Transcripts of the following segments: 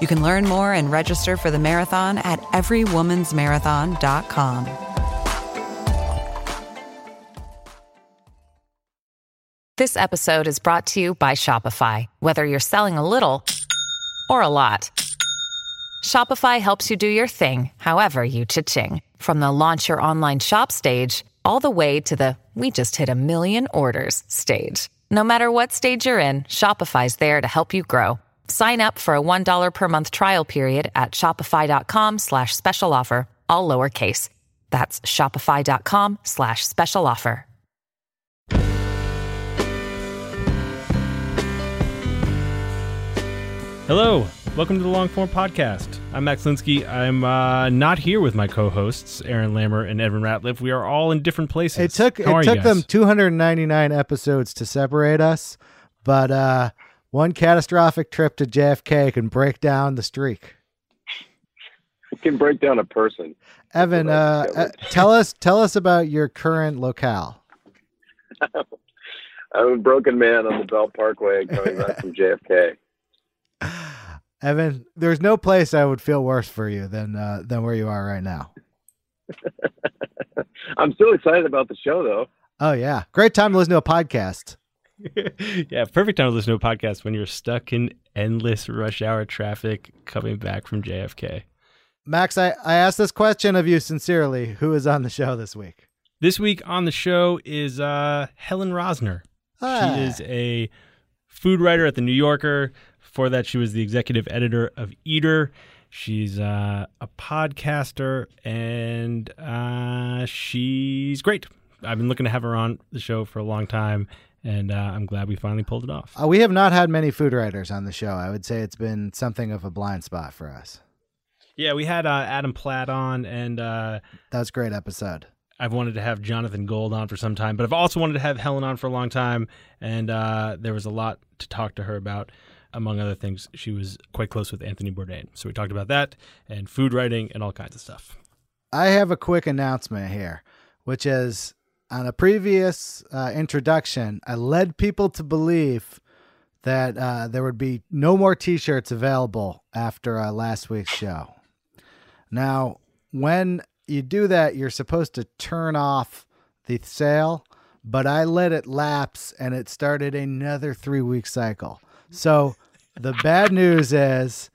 You can learn more and register for the marathon at everywomansmarathon.com. This episode is brought to you by Shopify. Whether you're selling a little or a lot, Shopify helps you do your thing, however you cha-ching. From the launch your online shop stage, all the way to the we just hit a million orders stage. No matter what stage you're in, Shopify's there to help you grow. Sign up for a $1 per month trial period at shopify.com slash special offer, all lowercase. That's shopify.com slash special offer. Hello, welcome to the Longform Podcast. I'm Max Linsky. I'm uh, not here with my co-hosts Aaron Lammer and Evan Ratliff. We are all in different places. It took How it took them 299 episodes to separate us, but uh, one catastrophic trip to JFK can break down the streak. It can break down a person. Evan, uh, uh, tell us tell us about your current locale. I'm a broken man on the Belt Parkway coming back from JFK. Evan, there's no place I would feel worse for you than uh, than where you are right now. I'm still excited about the show, though. Oh yeah, great time to listen to a podcast. yeah, perfect time to listen to a podcast when you're stuck in endless rush hour traffic coming back from JFK. Max, I, I asked this question of you sincerely. Who is on the show this week? This week on the show is uh, Helen Rosner. Ah. She is a food writer at the New Yorker. Before that, she was the executive editor of Eater. She's uh, a podcaster and uh, she's great. I've been looking to have her on the show for a long time, and uh, I'm glad we finally pulled it off. Uh, we have not had many food writers on the show. I would say it's been something of a blind spot for us. Yeah, we had uh, Adam Platt on, and uh, That was a great episode. I've wanted to have Jonathan Gold on for some time, but I've also wanted to have Helen on for a long time, and uh, there was a lot to talk to her about. Among other things, she was quite close with Anthony Bourdain, so we talked about that and food writing and all kinds of stuff. I have a quick announcement here, which is on a previous uh, introduction, I led people to believe that uh, there would be no more t shirts available after uh, last week's show. Now, when you do that, you're supposed to turn off the sale, but I let it lapse and it started another three week cycle. So the bad news is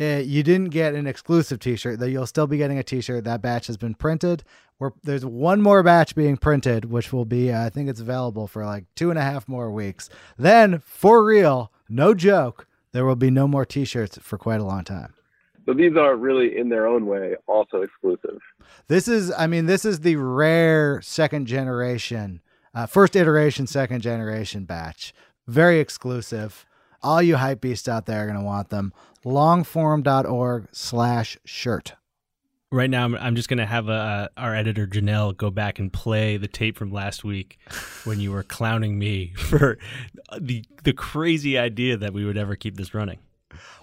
uh, you didn't get an exclusive T-shirt. Though you'll still be getting a T-shirt. That batch has been printed. We're, there's one more batch being printed, which will be uh, I think it's available for like two and a half more weeks. Then, for real, no joke, there will be no more T-shirts for quite a long time. So these are really, in their own way, also exclusive. This is, I mean, this is the rare second generation, uh, first iteration, second generation batch. Very exclusive. All you hype beasts out there are going to want them. Longform.org slash shirt. Right now, I'm, I'm just going to have uh, our editor Janelle go back and play the tape from last week when you were clowning me for the the crazy idea that we would ever keep this running.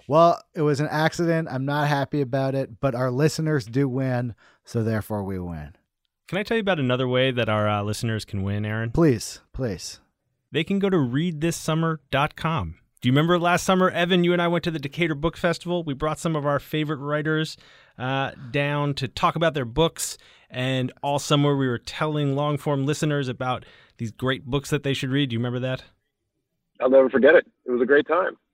Well, it was an accident. I'm not happy about it, but our listeners do win, so therefore we win. Can I tell you about another way that our uh, listeners can win, Aaron? Please, please. They can go to readthissummer.com. Do you remember last summer, Evan, you and I went to the Decatur Book Festival? We brought some of our favorite writers uh, down to talk about their books. And all summer, we were telling long form listeners about these great books that they should read. Do you remember that? I'll never forget it. It was a great time.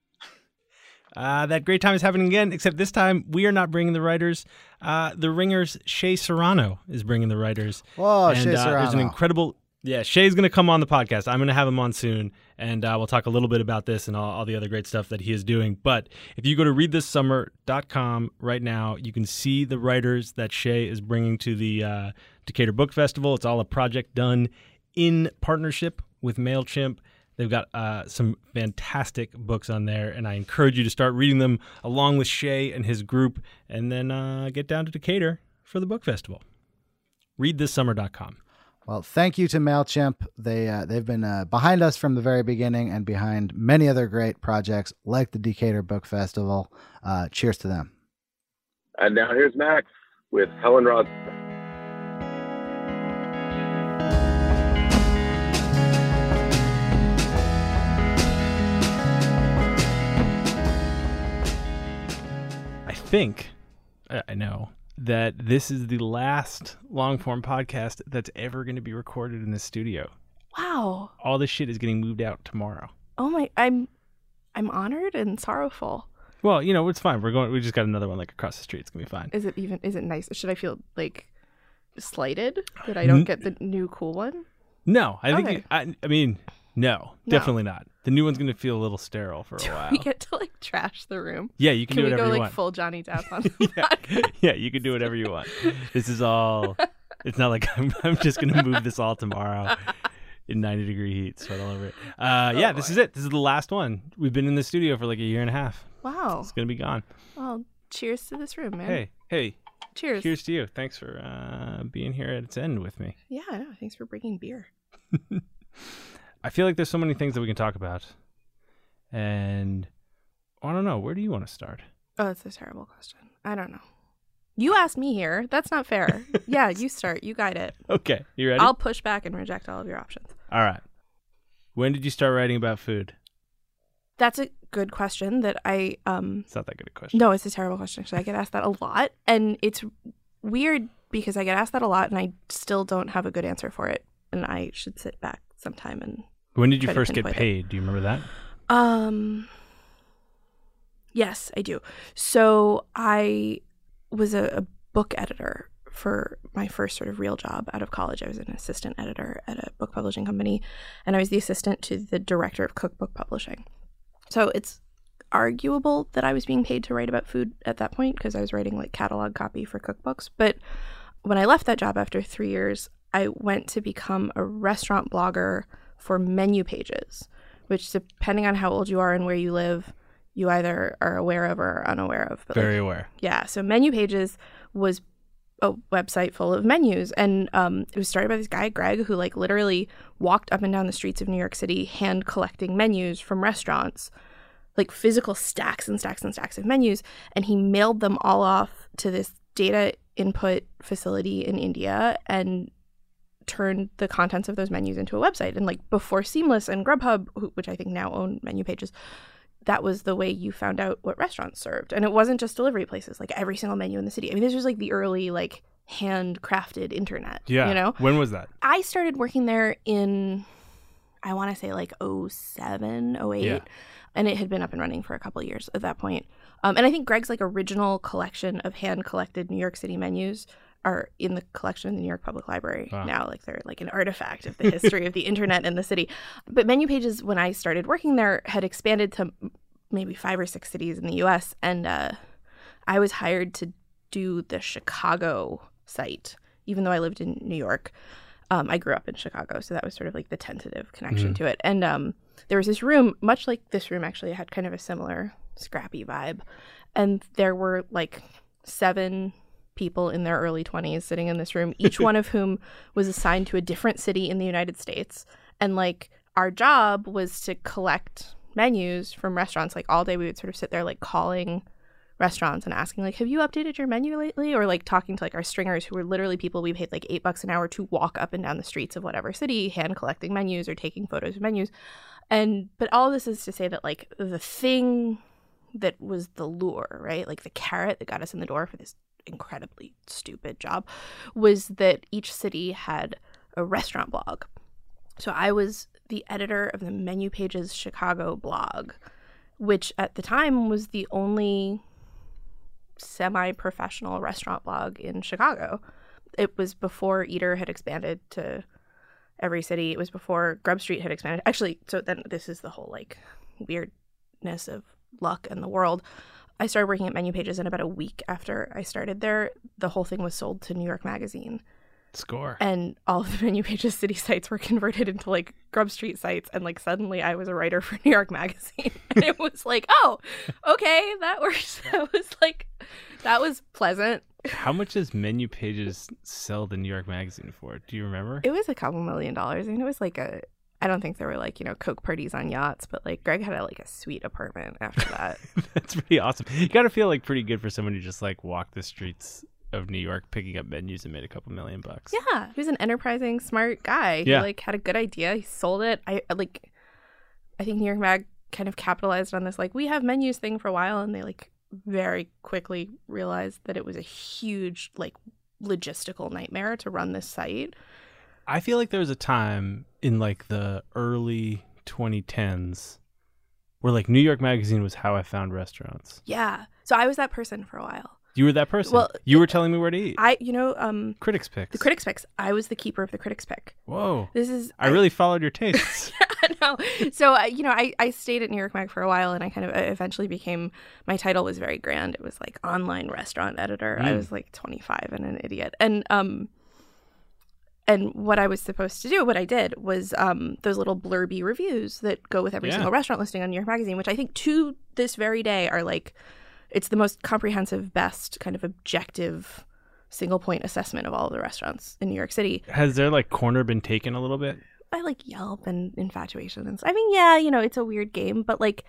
Uh, that great time is happening again, except this time we are not bringing the writers. Uh, the Ringers, Shea Serrano, is bringing the writers. Oh, and, Shea uh, There's an incredible. Yeah, Shea's going to come on the podcast. I'm going to have him on soon, and uh, we'll talk a little bit about this and all, all the other great stuff that he is doing. But if you go to readthissummer.com right now, you can see the writers that Shea is bringing to the uh, Decatur Book Festival. It's all a project done in partnership with MailChimp. They've got uh, some fantastic books on there, and I encourage you to start reading them along with Shea and his group, and then uh, get down to Decatur for the book festival. ReadThisSummer.com. Well, thank you to Mailchimp. They uh, they've been uh, behind us from the very beginning and behind many other great projects like the Decatur Book Festival. Uh, cheers to them. And now here's Max with Helen Rosner. I think, I I know, that this is the last long form podcast that's ever going to be recorded in this studio. Wow. All this shit is getting moved out tomorrow. Oh my I'm I'm honored and sorrowful. Well, you know, it's fine. We're going, we just got another one like across the street. It's going to be fine. Is it even is it nice? Should I feel like slighted that I don't get the new cool one? No, I think, Okay. it- I, I mean, no, No. definitely not. The new one's going to feel a little sterile for a while. We get to like trash the room. yeah, you can, Can do we whatever go you like want. full Johnny Depp on yeah. yeah, you can do whatever you want. This is all. It's not like I'm, I'm just going to move this all tomorrow in 90 degree heat, sweat all over it. Uh, yeah, this is it. This is the last one. We've been in the studio for like a year and a half. Wow. It's going to be gone. Well, cheers to this room, man. Hey, hey, cheers. here's to you. Thanks for uh, being here at its end with me. Yeah. Thanks for bringing beer. I feel like there's so many things that we can talk about. And I don't know. Where do you want to start? Oh, that's a terrible question. I don't know. You asked me here. That's not fair. yeah, you start. You guide it. Okay, you ready? I'll push back and reject all of your options. All right. When did you start writing about food? That's a good question that I um It's not that good a question. No, it's a terrible question. Actually, I get asked that a lot, and it's weird because I get asked that a lot, and I still don't have a good answer for it. And I should sit back sometime and When did you first get pinpoint it. paid? Do you remember that? um. Yes, I do. So I was a, a book editor for my first sort of real job out of college. I was an assistant editor at a book publishing company, and I was the assistant to the director of cookbook publishing. So it's arguable that I was being paid to write about food at that point because I was writing like catalog copy for cookbooks. But when I left that job after three years, I went to become a restaurant blogger for menu pages, which, depending on how old you are and where you live, you either are aware of or unaware of. But like, Very aware. yeah. So Menu Pages was a website full of menus, and um, it was started by this guy Greg who like literally walked up and down the streets of New York City, hand collecting menus from restaurants, like physical stacks and stacks and stacks of menus, and he mailed them all off to this data input facility in India and turned the contents of those menus into a website. And like before Seamless and Grubhub, which I think now own Menu Pages, that was the way you found out what restaurants served. And it wasn't just delivery places, like every single menu in the city. I mean, this was like the early, like, handcrafted internet. Yeah. You know? When was that? I started working there in, I want to say like 07, 08. Yeah. And it had been up and running for a couple of years at that point. Um, and I think Greg's like original collection of hand collected New York City menus are in the collection of the New York Public Library Wow. now. Like they're like an artifact of the history of the internet in the city. But Menu Pages, when I started working there, had expanded to maybe five or six cities in the U.S. And uh, I was hired to do the Chicago site, even though I lived in New York. Um, I grew up in Chicago, so that was sort of like the tentative connection to it. And um, there was this room, much like this room, actually, it had kind of a similar scrappy vibe. And there were like seven people in their early 20s sitting in this room, each one of whom was assigned to a different city in the United States. And like our job was to collect menus from restaurants. Like all day, we would sort of sit there, like calling restaurants and asking like have you updated your menu lately or like talking to like our stringers who were literally people we paid like eight bucks an hour to walk up and down the streets of whatever city hand collecting menus or taking photos of menus and but all this is to say that like the thing that was the lure right like the carrot that got us in the door for this incredibly stupid job was that each city had a restaurant blog so i was the editor of the menu pages chicago blog which at the time was the only semi professional restaurant blog in Chicago. It was before Eater had expanded to every city. It was before Grub Street had expanded. Actually, so then this is the whole like weirdness of luck and the world. I started working at Menu Pages, and about a week after I started there, the whole thing was sold to New York Magazine Score. and all of the menu pages city sites were converted into like grub street sites and like suddenly i was a writer for new york magazine and it was like oh okay that works that was like that was pleasant How much does Menu Pages sell the New York Magazine for? Do you remember? It was a couple million dollars. I mean, it was like a. I don't think there were like you know coke parties on yachts, but like Greg had a, like a sweet apartment after that. That's pretty awesome. You got to feel like pretty good for someone who just like walked the streets of New York picking up menus and made a couple million bucks. yeah, he was an enterprising, smart guy. He Yeah. like had a good idea. He sold it. I like. I think New York Mag kind of capitalized on this like we have menus thing for a while, and they like very quickly realized that it was a huge like logistical nightmare to run this site. I feel like there was a time in like the early 2010s where like New York Magazine was how I found restaurants. Yeah. So I was that person for a while. You were that person. Well, you were telling me where to eat. I, you know, um, Critics picks. the critics picks. I was the keeper of the critics pick. Whoa. This is I really followed your tastes. Yeah, no. So uh, you know, I, I stayed at New York Mag for a while, and I kind of eventually became my title was very grand. It was like online restaurant editor. I Mm. was like 25 and an idiot, and um, and what I was supposed to do, what I did was um those little blurby reviews that go with every Yeah. single restaurant listing on New York Magazine, which I think to this very day are like it's the most comprehensive, best kind of objective single point assessment of all of the restaurants in New York City Has their like corner been taken a little bit? by like Yelp and Infatuation and s- I mean, yeah, you know, it's a weird game, but like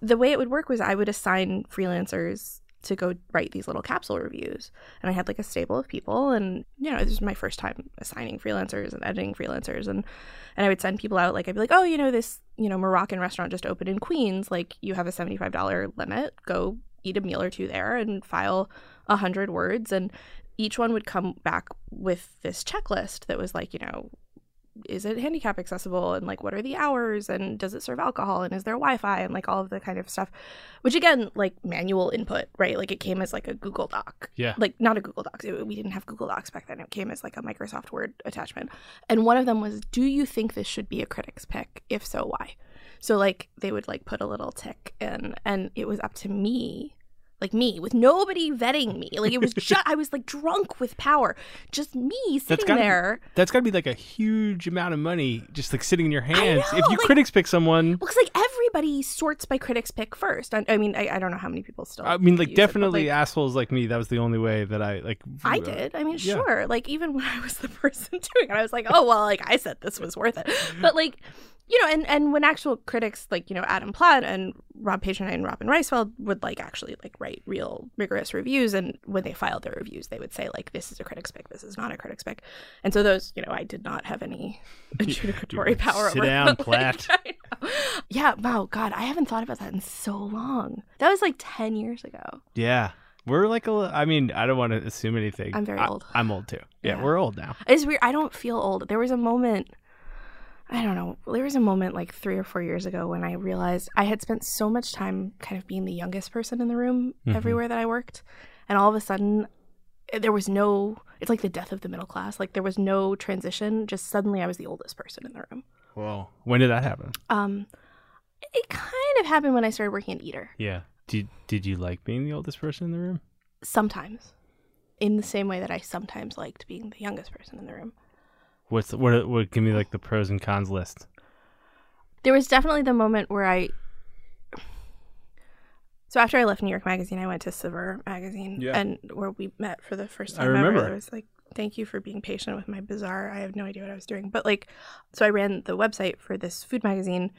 the way it would work was I would assign freelancers to go write these little capsule reviews. And I had like a stable of people and you know, this was my first time assigning freelancers and editing freelancers and and I would send people out like I'd be like, "Oh, you know, this, you know, Moroccan restaurant just opened in Queens, like you have a $75 limit. Go eat a meal or two there and file a 100 words and each one would come back with this checklist that was like, you know, is it handicap accessible? And like what are the hours? And does it serve alcohol? And is there wi-fi? And like all of the kind of stuff which again like manual input right? Like it came as like a google doc. Yeah. like not a google docs it, we didn't have google docs back then. It came as like a microsoft word attachment. And one of them was do you think this should be a critic's pick? If so why? So like they would like put a little tick in. And it was up to me like me with nobody vetting me like it was just i was like drunk with power just me sitting be- there That's got to be like a huge amount of money just like sitting in your hands. know, if you like- critics pick someone, Well, 'cause, like everybody sorts by critics pick first. I, I mean, I, I don't know how many people still. I mean, like use it, definitely like, assholes like me. That was the only way that I like. I uh, did. I mean, yeah. sure. Like even when I was the person doing it, I was like, oh well, like I said this was worth it. But like, you know, and and when actual critics like you know Adam Platt and Rob Patronite and Robin Raisfeld would like actually like write real rigorous reviews, and when they filed their reviews, they would say like this is a critic's pick, this is not a critic's pick, and so those you know I did not have any adjudicatory power "Sit over. down, but, like, Platt." I know. Yeah. Wow. God, I haven't thought about that in so long. That was like ten years ago. Yeah, we're like a. I mean, I don't want to assume anything. I'm very I- old. I'm old too. Yeah, Yeah. we're old now. It's weird. I don't feel old. There was a moment, I don't know, there was a moment like three or four years ago when I realized I had spent so much time kind of being the youngest person in the room Mhm. everywhere that I worked. And all of a sudden, eh, there was no, it's like the death of the middle class. Like there was no transition. Just suddenly I was the oldest person in the room. Whoa, when did that happen? Um, it kind of happened when I started working at Eater. Yeah. Did Did you like being the oldest person in the room? Sometimes. In the same way that I sometimes liked being the youngest person in the room. What's what? What? Give me like the pros and cons list. there was definitely the moment where I. So after I left New York Magazine, I went to Saveur Magazine, Yeah. and where we met for the first time I time remember. ever. I was like, "Thank you for being patient with my bizarre. I have no idea what I was doing." But like, so I ran the website for this food magazine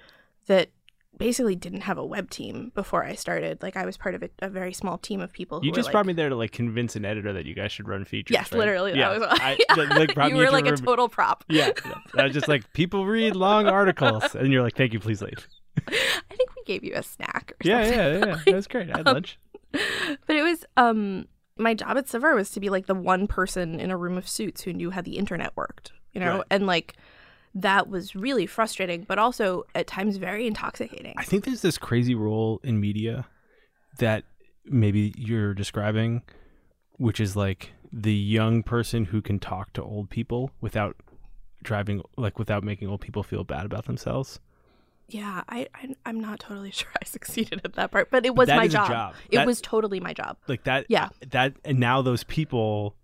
that basically didn't have a web team before I started. Like, I was part of a, a very small team of people. Who You just like, brought me there to like convince an editor that you guys should run features. Yes, right? literally. Yeah. That was I, like, you were like a room- total prop. Yeah, yeah. I was just like, people read long articles, and you're like, thank you, please leave. I think we gave you a snack. Or Yeah, something. yeah, yeah. That was great. I had Um, lunch. but it was um my job at Saveur was to be like the one person in a room of suits who knew how the internet worked, you know, Right. and like that was really frustrating, but also at times very intoxicating. I think there's this crazy role in media that maybe you're describing, which is like the young person who can talk to old people without driving, like without making old people feel bad about themselves. Yeah, I, I I'm not totally sure I succeeded at that part, but it was That my job. job. It That- was totally my job. Like that. Yeah. That and now those people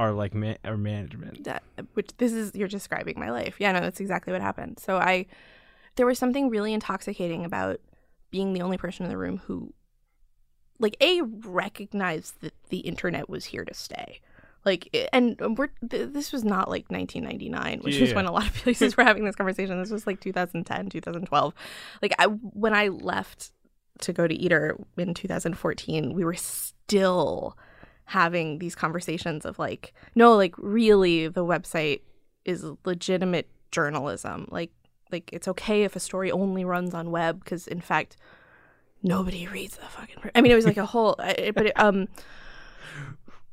are like man or management. that which this is you're describing my life. Yeah no that's exactly what happened. So i there was something really intoxicating about being the only person in the room who like a recognized that the internet was here to stay. Like eh, and we're th- this was not like 1999 which Yeah, was yeah. when a lot of places were having this conversation. This was like 2010 2012 like i when i left to go to eater in 2014 we were still having these conversations of like no like really the website is legitimate journalism like like it's okay if a story only runs on web because in fact nobody reads the fucking i mean it was like a whole I- but it, um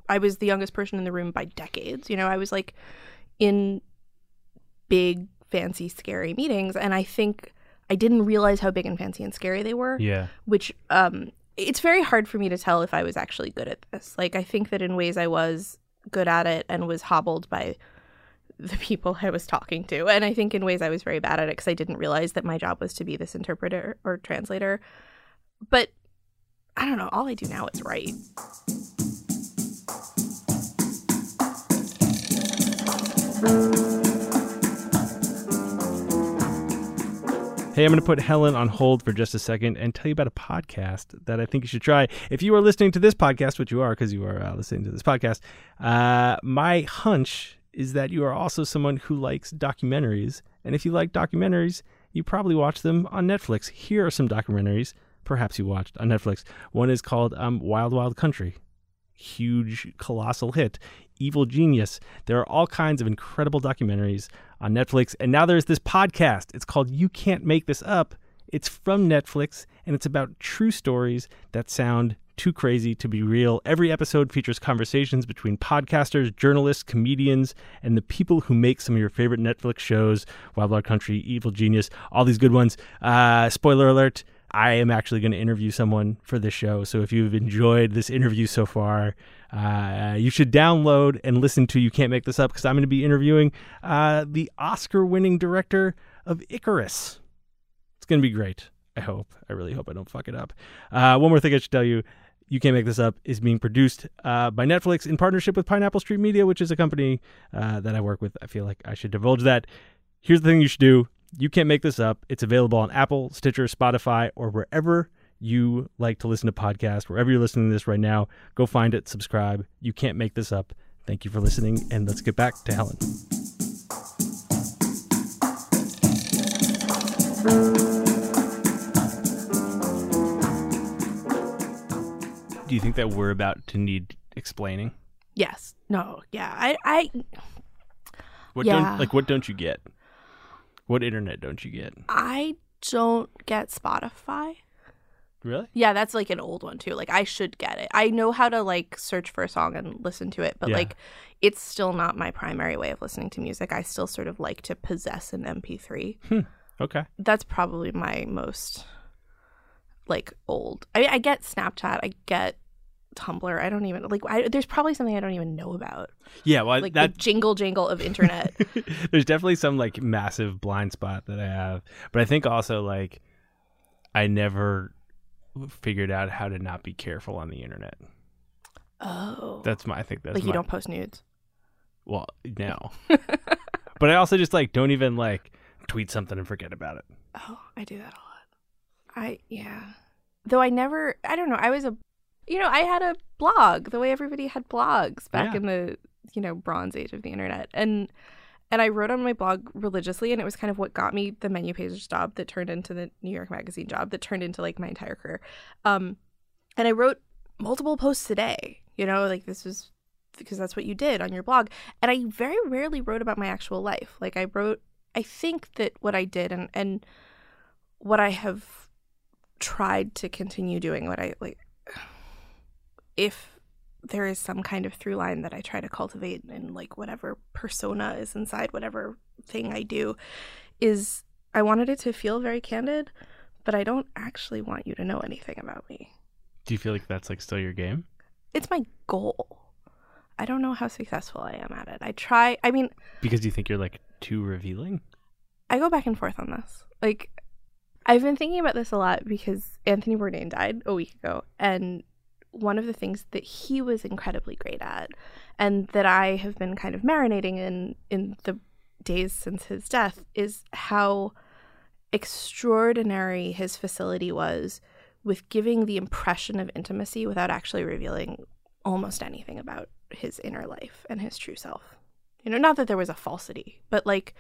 i was the youngest person in the room by decades you know i was like in big fancy scary meetings and i think i didn't realize how big and fancy and scary they were Yeah. which um it's very hard for me to tell if I was actually good at this. Like I think that in ways I was good at it and was hobbled by the people I was talking to. And I think in ways I was very bad at it because I didn't realize that my job was to be this interpreter or translator. But I don't know, all I do now is write. Hey, I'm going to put Helen on hold for just a second and tell you about a podcast that I think you should try. If you are listening to this podcast, which you are because you are uh, listening to this podcast, uh, my hunch is that you are also someone who likes documentaries. And if you like documentaries, you probably watch them on Netflix. Here are some documentaries perhaps you watched on Netflix. One is called um, Wild Wild Country. Huge, colossal hit. Evil Genius. There are all kinds of incredible documentaries on Netflix. And now there's this podcast. It's called You Can't Make This Up. It's from Netflix and it's about true stories that sound too crazy to be real. Every episode features conversations between podcasters, journalists, comedians, and the people who make some of your favorite Netflix shows Wild Wild Country, Evil Genius, all these good ones. Uh, spoiler alert. I am actually going to interview someone for this show. So if you've enjoyed this interview so far, uh, you should download and listen to You Can't Make This Up because I'm going to be interviewing uh, the Oscar winning director of Icarus. It's going to be great. I hope. I really hope I don't fuck it up. Uh, one more thing I should tell you. You Can't Make This Up is being produced uh, by Netflix in partnership with Pineapple Street Media, which is a company uh, that I work with. I feel like I should divulge that. Here's the thing you should do you can't make this up. It's available on Apple, Stitcher, Spotify, or wherever you like to listen to podcasts. Wherever you're listening to this right now, go find it, subscribe. You can't make this up. Thank you for listening, and let's get back to Helen. Do you think that we're about to need explaining? Yes. No. Yeah. I. I. What Yeah. don't like what don't you get? What internet don't you get? I don't get Spotify. Really? Yeah, that's like an old one too. Like I should get it. I know how to like search for a song and listen to it, but Yeah. like it's still not my primary way of listening to music. I still sort of like to possess an MP3. Hmm. Okay. That's probably my most like old. I mean, I get Snapchat, I get Tumblr. I don't even like. I, there's probably something I don't even know about, Yeah, well, like that the jingle jangle of internet. there's definitely some like massive blind spot that I have, but I think also like I never figured out how to not be careful on the internet. oh, That's my. I think that's like you don't post nudes. Well, no. but I also just like don't even like tweet something and forget about it. Oh, I do that a lot. I yeah. Though I never I don't know, I was a you know, I had a blog the way everybody had blogs back Yeah. in the, you know, bronze age of the internet. And and I wrote on my blog religiously and it was kind of what got me the menu pages job that turned into the New York magazine job that turned into like my entire career. Um and I wrote multiple posts a day, you know, like this was because that's what you did on your blog. And I very rarely wrote about my actual life. Like I wrote I think that what I did and and what I have tried to continue doing, what I like, if there is some kind of through line that I try to cultivate in like whatever persona is inside whatever thing I do, is I wanted it to feel very candid, but I don't actually want you to know anything about me. Do you feel like that's like still your game? It's my goal. I don't know how successful I am at it. I try, I mean, Because you think you're like too revealing? I go back and forth on this. Like, I've been thinking about this a lot because Anthony Bourdain died a week ago, and one of the things that he was incredibly great at, and that I have been kind of marinating in in the days since his death, is how extraordinary his facility was with giving the impression of intimacy without actually revealing almost anything about his inner life and his true self. You know, not that there was a falsity, but like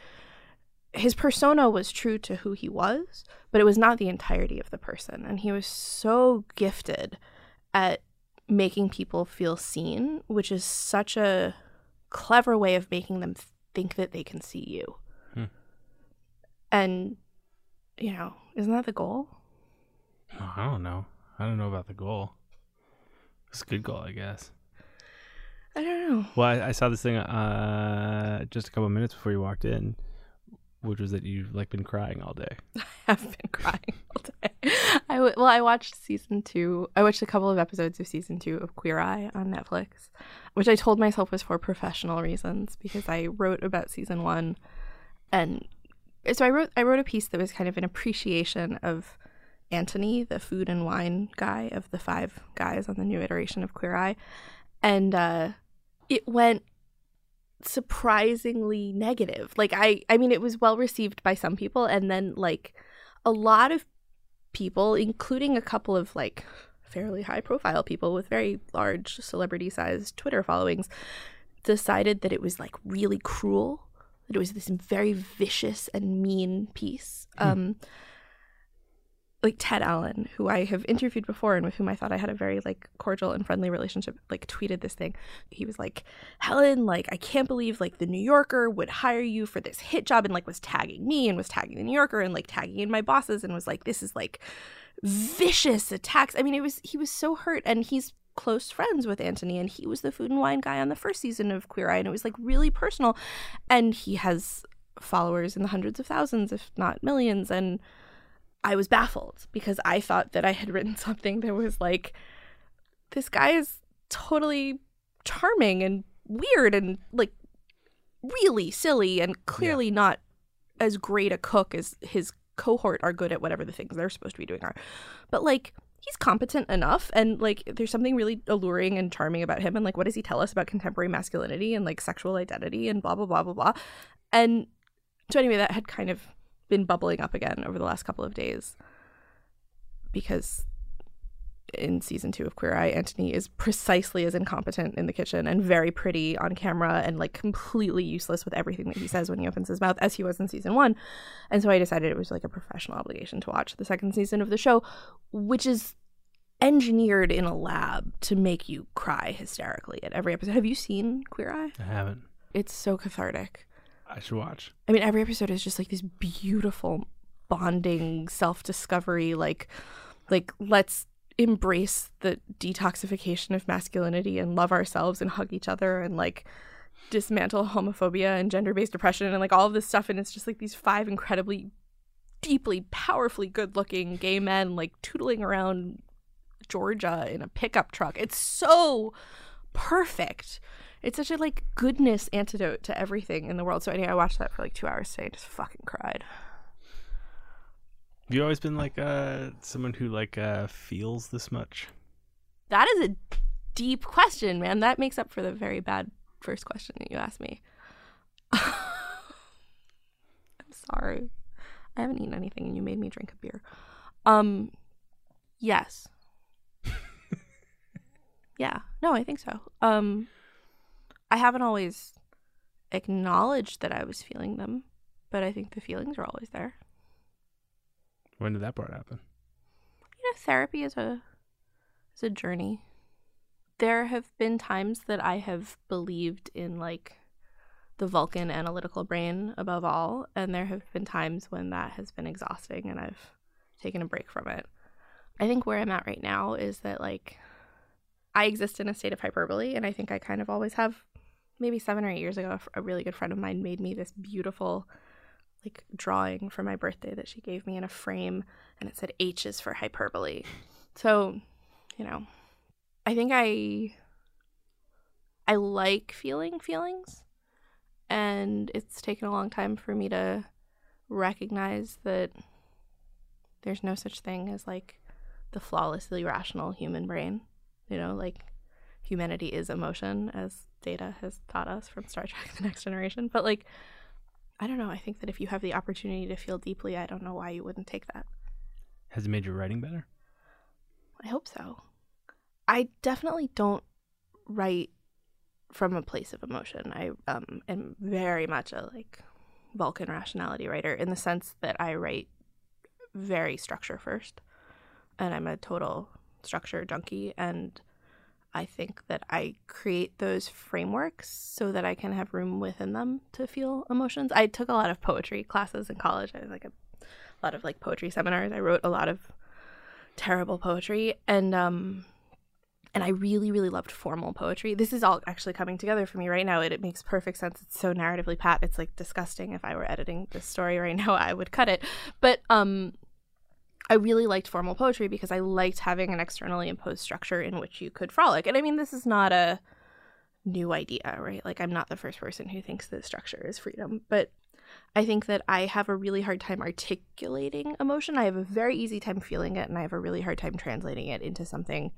his persona was true to who he was, but it was not the entirety of the person. And he was so gifted at making people feel seen, which is such a clever way of making them think that they can see you. Hmm. And, you know, isn't that the goal? I don't know. I don't know about the goal. It's a good goal, I guess. I don't know. Well, I, I saw this thing uh, just a couple minutes before you walked in, which was that you've like been crying all day. I've been crying all day. I w- well, I watched season two. I watched a couple of episodes of season two of Queer Eye on Netflix, which I told myself was for professional reasons because I wrote about season one, and so I wrote I wrote a piece that was kind of an appreciation of Antoni, the food and wine guy of the five guys on the new iteration of Queer Eye, and uh, it went surprisingly negative. Like I I mean it was well received by some people and then like a lot of people including a couple of like fairly high profile people with very large celebrity sized Twitter followings decided that it was like really cruel. That it was this very vicious and mean piece. Um like Ted Allen, who I have interviewed before and with whom I thought I had a very like cordial and friendly relationship, like tweeted this thing. He was like, "Helen, like I can't believe like the New Yorker would hire you for this hit job," and like was tagging me and was tagging the New Yorker and like tagging in my bosses and was like, "This is like vicious attacks." I mean, it was he was so hurt, and he's close friends with Antoni, and he was the food and wine guy on the first season of Queer Eye, and it was like really personal, and he has followers in the hundreds of thousands, if not millions, and I was baffled because I thought that I had written something that was like, this guy is totally charming and weird and like really silly and clearly not as great a cook as his cohort are good at whatever the things they're supposed to be doing are. But like, he's competent enough and like there's something really alluring and charming about him and like what does he tell us about contemporary masculinity and like sexual identity and blah blah blah blah blah and so anyway that had kind of been bubbling up again over the last couple of days because in season two of Queer Eye, Antoni is precisely as incompetent in the kitchen and very pretty on camera and like completely useless with everything that he says when he opens his mouth, as he was in season one. And so I decided it was like a professional obligation to watch the second season of the show, which is engineered in a lab to make you cry hysterically at every episode. Have you seen Queer Eye? I haven't. It's so cathartic. I should watch. I mean, every episode is just like this beautiful bonding self-discovery like like let's embrace the detoxification of masculinity and love ourselves and hug each other and like dismantle homophobia and gender-based oppression and like all of this stuff and it's just like these five incredibly deeply powerfully good-looking gay men like tootling around Georgia in a pickup truck. It's so perfect. It's such a like goodness antidote to everything in the world. So anyway, I watched that for like two hours today and just fucking cried. Have you always been like uh someone who like uh feels this much? That is a deep question, man. That makes up for the very bad first question that you asked me. I'm sorry. I haven't eaten anything and you made me drink a beer. Um yes. yeah. No, I think so. Um I haven't always acknowledged that I was feeling them, but I think the feelings are always there. When did that part happen? You know, therapy is a is a journey. There have been times that I have believed in like the Vulcan analytical brain above all, and there have been times when that has been exhausting and I've taken a break from it. I think where I'm at right now is that like I exist in a state of hyperbole, and I think I kind of always have. Maybe seven or eight years ago, a really good friend of mine made me this beautiful like drawing for my birthday that she gave me in a frame and it said H is for hyperbole. So, you know, I think I I like feeling feelings and it's taken a long time for me to recognize that there's no such thing as like the flawlessly rational human brain. You know, like humanity is emotion as data has taught us from Star Trek the Next Generation, but like I don't know. I think that if you have the opportunity to feel deeply, I don't know why you wouldn't take that. Has it made your writing better? I hope so. I definitely don't write from a place of emotion. I um, am very much a like Vulcan rationality writer in the sense that I write very structure first, and I'm a total structure junkie. And I think that I create those frameworks so that I can have room within them to feel emotions. I took a lot of poetry classes in college. I was like a, a lot of like poetry seminars. I wrote a lot of terrible poetry, and um, and I really, really loved formal poetry. This is all actually coming together for me right now. It, it makes perfect sense. It's so narratively pat. It's like disgusting. If I were editing this story right now, I would cut it. But um, I really liked formal poetry because I liked having an externally imposed structure in which you could frolic. And I mean, this is not a new idea, right? Like, I'm not the first person who thinks that structure is freedom, but I think that I have a really hard time articulating emotion. I have a very easy time feeling it, and I have a really hard time translating it into something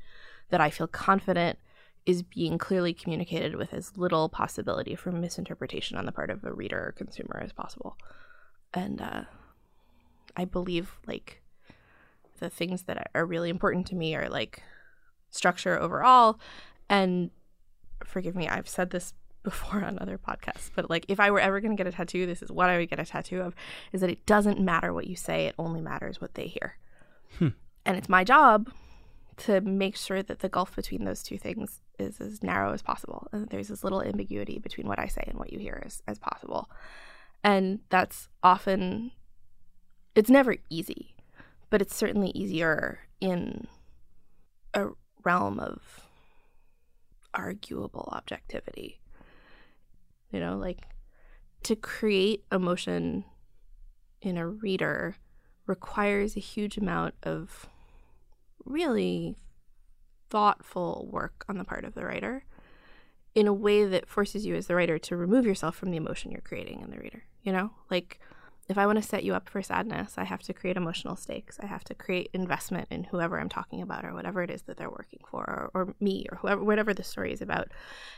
that I feel confident is being clearly communicated with as little possibility for misinterpretation on the part of a reader or consumer as possible. And uh, I believe like the things that are really important to me are like structure overall. And forgive me, I've said this before on other podcasts, but like if I were ever going to get a tattoo, this is what I would get a tattoo of is that it doesn't matter what you say, it only matters what they hear. Hmm. And it's my job to make sure that the gulf between those two things is as narrow as possible and that there's as little ambiguity between what I say and what you hear as, as possible. And that's often, it's never easy, but it's certainly easier in a realm of arguable objectivity. You know, like to create emotion in a reader requires a huge amount of really thoughtful work on the part of the writer in a way that forces you as the writer to remove yourself from the emotion you're creating in the reader. You know, like if I want to set you up for sadness, I have to create emotional stakes. I have to create investment in whoever I'm talking about or whatever it is that they're working for or, or me or whoever, whatever the story is about.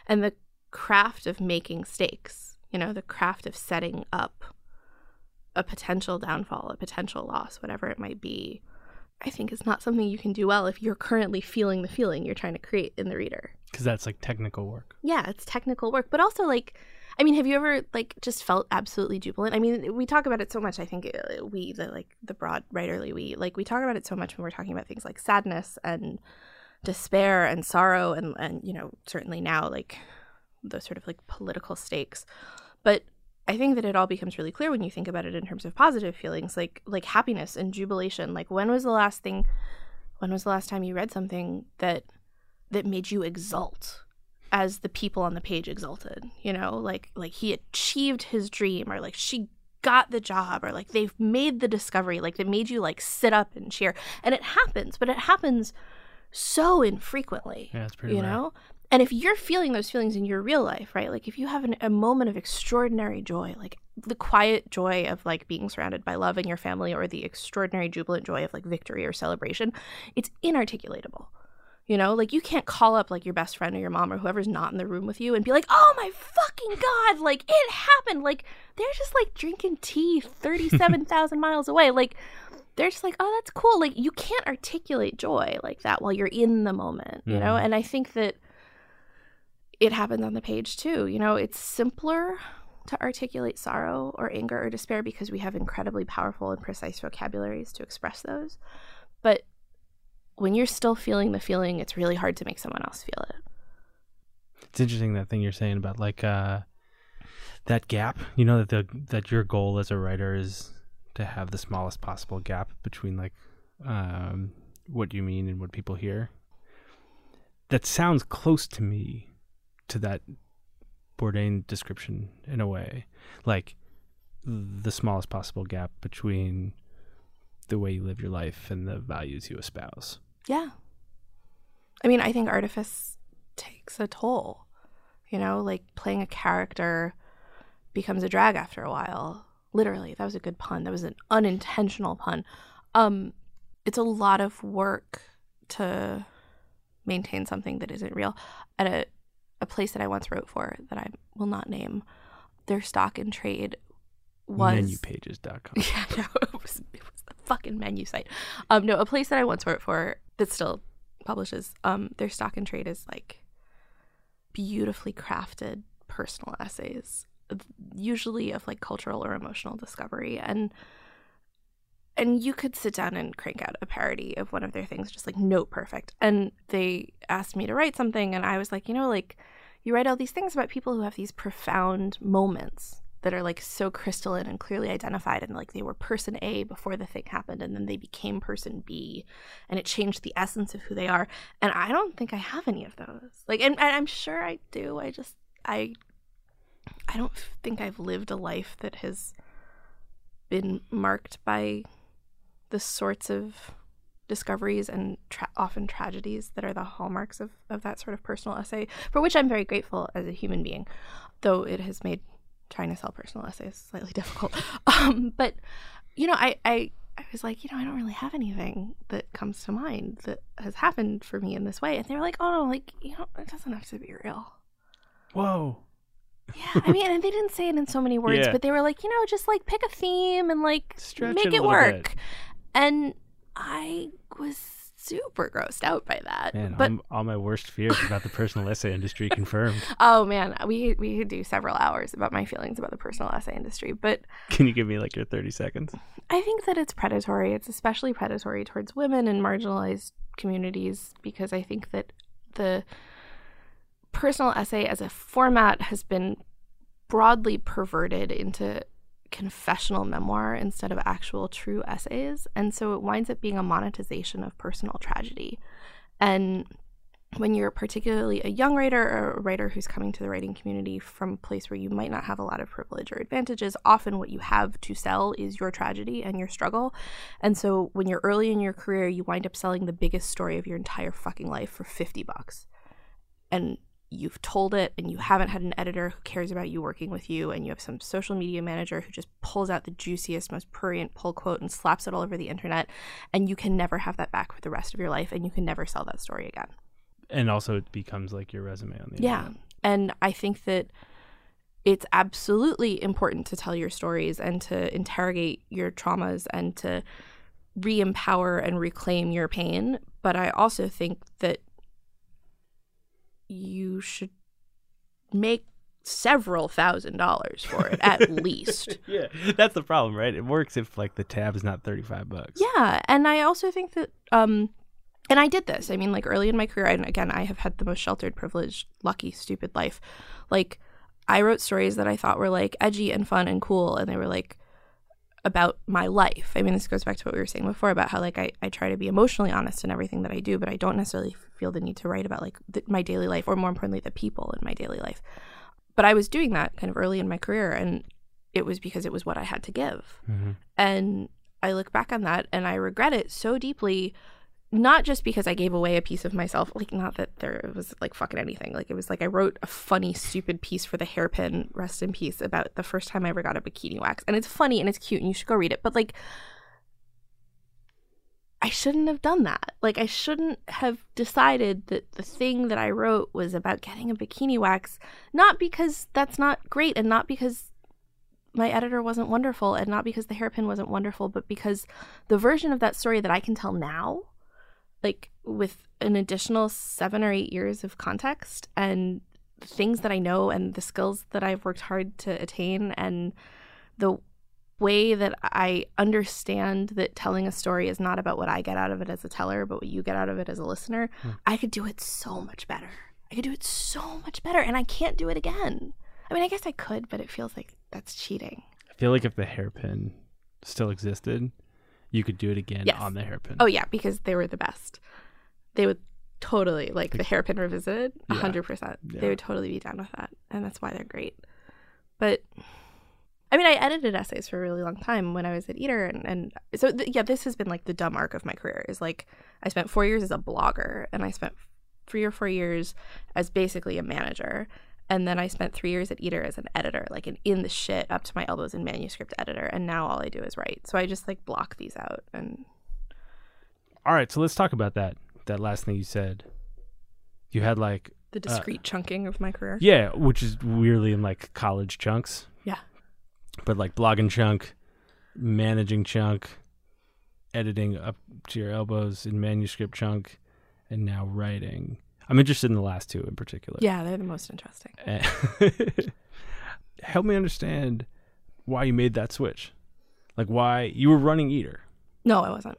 And the craft of making stakes, you know, the craft of setting up a potential downfall, a potential loss, whatever it might be, I think is not something you can do well if you're currently feeling the feeling you're trying to create in the reader. Because that's like technical work. Yeah, it's technical work, but also like, I mean, have you ever like just felt absolutely jubilant? I mean, we talk about it so much. I think uh, we, the like the broad writerly we, like we talk about it so much when we're talking about things like sadness and despair and sorrow and and you know certainly now like those sort of like political stakes, but I think that it all becomes really clear when you think about it in terms of positive feelings, like like happiness and jubilation. Like when was the last thing when was the last time you read something that that made you exult as the people on the page exulted, you know? Like like he achieved his dream or like she got the job or like they've made the discovery, like they made you like sit up and cheer. And it happens, but it happens so infrequently. Yeah, it's pretty you rare. know? And if you're feeling those feelings in your real life, right? Like if you have an, a moment of extraordinary joy, like the quiet joy of like being surrounded by love in your family or the extraordinary jubilant joy of like victory or celebration, it's inarticulatable. You know, like you can't call up like your best friend or your mom or whoever's not in the room with you and be like, "Oh my fucking god, like it happened." Like they're just like drinking tea 37,000 miles away. Like they're just like, "Oh, that's cool." Like you can't articulate joy like that while you're in the moment, you know? Mm-hmm. And I think that it happens on the page too. You know, it's simpler to articulate sorrow or anger or despair because we have incredibly powerful and precise vocabularies to express those. But when you're still feeling the feeling, it's really hard to make someone else feel it. It's interesting that thing you're saying about like uh that gap. You know that the that your goal as a writer is to have the smallest possible gap between like um what you mean and what people hear. That sounds close to me to that Bourdain description in a way. Like the smallest possible gap between the way you live your life and the values you espouse. Yeah. I mean, I think artifice takes a toll. You know, like playing a character becomes a drag after a while. Literally, that was a good pun. That was an unintentional pun. Um, it's a lot of work to maintain something that isn't real. At a a place that I once wrote for that I will not name, their stock and trade was Menupages.com. Yeah, no, it was, it was the fucking menu site. Um, no, a place that I once worked for that still publishes, um, their stock and trade is like beautifully crafted personal essays, usually of like cultural or emotional discovery, and and you could sit down and crank out a parody of one of their things, just like note perfect. And they asked me to write something, and I was like, you know, like you write all these things about people who have these profound moments that are like so crystalline and clearly identified and like they were person A before the thing happened and then they became person B and it changed the essence of who they are and I don't think I have any of those. Like and, and I'm sure I do I just I I don't think I've lived a life that has been marked by the sorts of discoveries and tra- often tragedies that are the hallmarks of, of that sort of personal essay, for which I'm very grateful as a human being, though it has made trying to sell personal essays slightly difficult. Um, but, you know, I, I, I was like, you know, I don't really have anything that comes to mind that has happened for me in this way. And they were like, oh, no, like, you know, it doesn't have to be real. Whoa. Yeah, I mean, and they didn't say it in so many words, Yeah. but they were like, you know, just like pick a theme and like Stretch make it it work. bit. And I was super grossed out by that. Man, but all, all my worst fears about the personal essay industry confirmed. oh man, we we could do several hours about my feelings about the personal essay industry. But Can you give me like your 30 seconds? I think that it's predatory. It's especially predatory towards women and marginalized communities because I think that the personal essay as a format has been broadly perverted into confessional memoir instead of actual true essays. And so it winds up being a monetization of personal tragedy. And when you're particularly a young writer or a writer who's coming to the writing community from a place where you might not have a lot of privilege or advantages, often what you have to sell is your tragedy and your struggle. And so when you're early in your career, you wind up selling the biggest story of your entire fucking life for 50 bucks. And you've told it and you haven't had an editor who cares about you working with you and you have some social media manager who just pulls out the juiciest most prurient pull quote and slaps it all over the internet and you can never have that back for the rest of your life and you can never sell that story again And also, it becomes like your resume on the internet. yeah. internet. And I think that it's absolutely important to tell your stories and to interrogate your traumas and to re empower and reclaim your pain. But I also think that you should make several thousand dollars for it at least. yeah, that's the problem, right? It works if like the tab is not 35 bucks. Yeah, and I also think that um and I did this. I mean, like early in my career, and again, I have had the most sheltered, privileged, lucky, stupid life. Like, I wrote stories that I thought were like edgy and fun and cool, and they were like about my life. I mean, this goes back to what we were saying before about how like I, I try to be emotionally honest in everything that I do, but I don't necessarily feel the need to write about like th- my daily life, or more importantly, the people in my daily life. But I was doing that kind of early in my career, and it was because it was what I had to give. Mhm. And I look back on that and I regret it so deeply, not just because I gave away a piece of myself, like, not that there was like fucking anything. Like, it was like I wrote a funny, stupid piece for the hairpin, rest in peace, about the first time I ever got a bikini wax. And it's funny and it's cute and you should go read it. But like, I shouldn't have done that. Like, I shouldn't have decided that the thing that I wrote was about getting a bikini wax, not because that's not great and not because my editor wasn't wonderful and not because the hairpin wasn't wonderful, but because the version of that story that I can tell now, like with an additional seven or eight years of context and things that I know and the skills that I've worked hard to attain and the way that I understand that telling a story is not about what I get out of it as a teller, but what you get out of it as a listener, hmm. I could do it so much better. I could do it so much better, and I can't do it again. I mean, I guess I could, but it feels like that's cheating. I feel like if the hairpin still existed, you could do it again Yes. on the hairpin. Oh yeah, because they were the best. They would totally like the hairpin revisited. A Yeah. hundred percent. Yeah. They would totally be down with that, and that's why they're great. But I mean, I edited essays for a really long time when I was at Eater, and, and so th- yeah, this has been like the dumb arc of my career. Is like I spent four years as a blogger, and I spent three or four years as basically a manager. And then I spent three years at Eater as an editor, like an in the shit up to my elbows in manuscript editor. And now all I do is write. So I just like block these out and All right, so let's talk about that. That last thing you said. You had like the uh, discrete chunking of my career. yeah, which is weirdly in like college chunks. But like blogging chunk, managing chunk, editing up to your elbows in manuscript chunk, and now writing. I'm interested in the last two in particular. Yeah, they're the most interesting. Help me understand why you made that switch. Like why you were running Eater. No, I wasn't.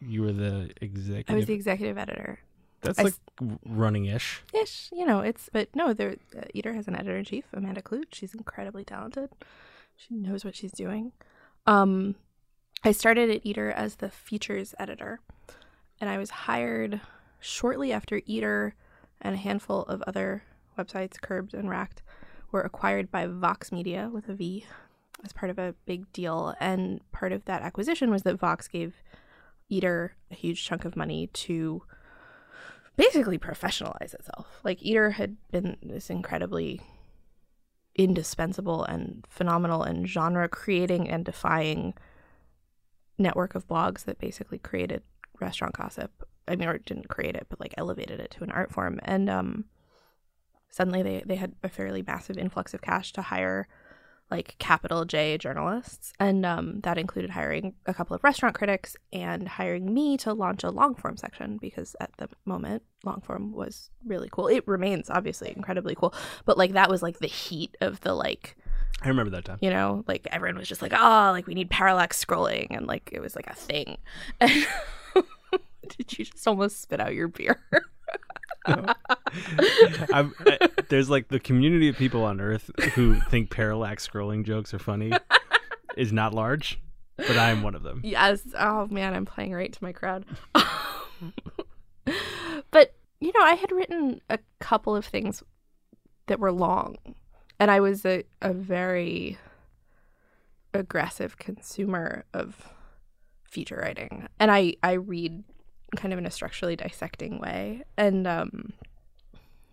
You were the executive. I was the executive editor. That's I like s- running ish. Ish, you know, it's but no, the uh, Eater has an editor in chief, Amanda Kludt. She's incredibly talented. She knows what she's doing. Um, I started at Eater as the features editor, and I was hired shortly after Eater and a handful of other websites, Curbed and Racked, were acquired by Vox Media with a V as part of a big deal. And part of that acquisition was that Vox gave Eater a huge chunk of money to basically professionalize itself. Like Eater had been this incredibly indispensable and phenomenal and genre creating and defying network of blogs that basically created restaurant gossip. I mean, or didn't create it, but like elevated it to an art form. And um, suddenly they, they had a fairly massive influx of cash to hire like capital J journalists. And um, that included hiring a couple of restaurant critics and hiring me to launch a long form section because at the moment, long form was really cool. It remains obviously incredibly cool, but like that was like the heat of the like, I remember that time. you know, like everyone was just like, oh, like we need parallax scrolling. And like it was like a thing. And did you just almost spit out your beer? I'm, I, there's like the community of people on Earth who think parallax scrolling jokes are funny is not large, but I am one of them. Yes. Oh man, I'm playing right to my crowd. but you know, I had written a couple of things that were long, and I was a, a very aggressive consumer of feature writing, and I I read kind of in a structurally dissecting way, and um.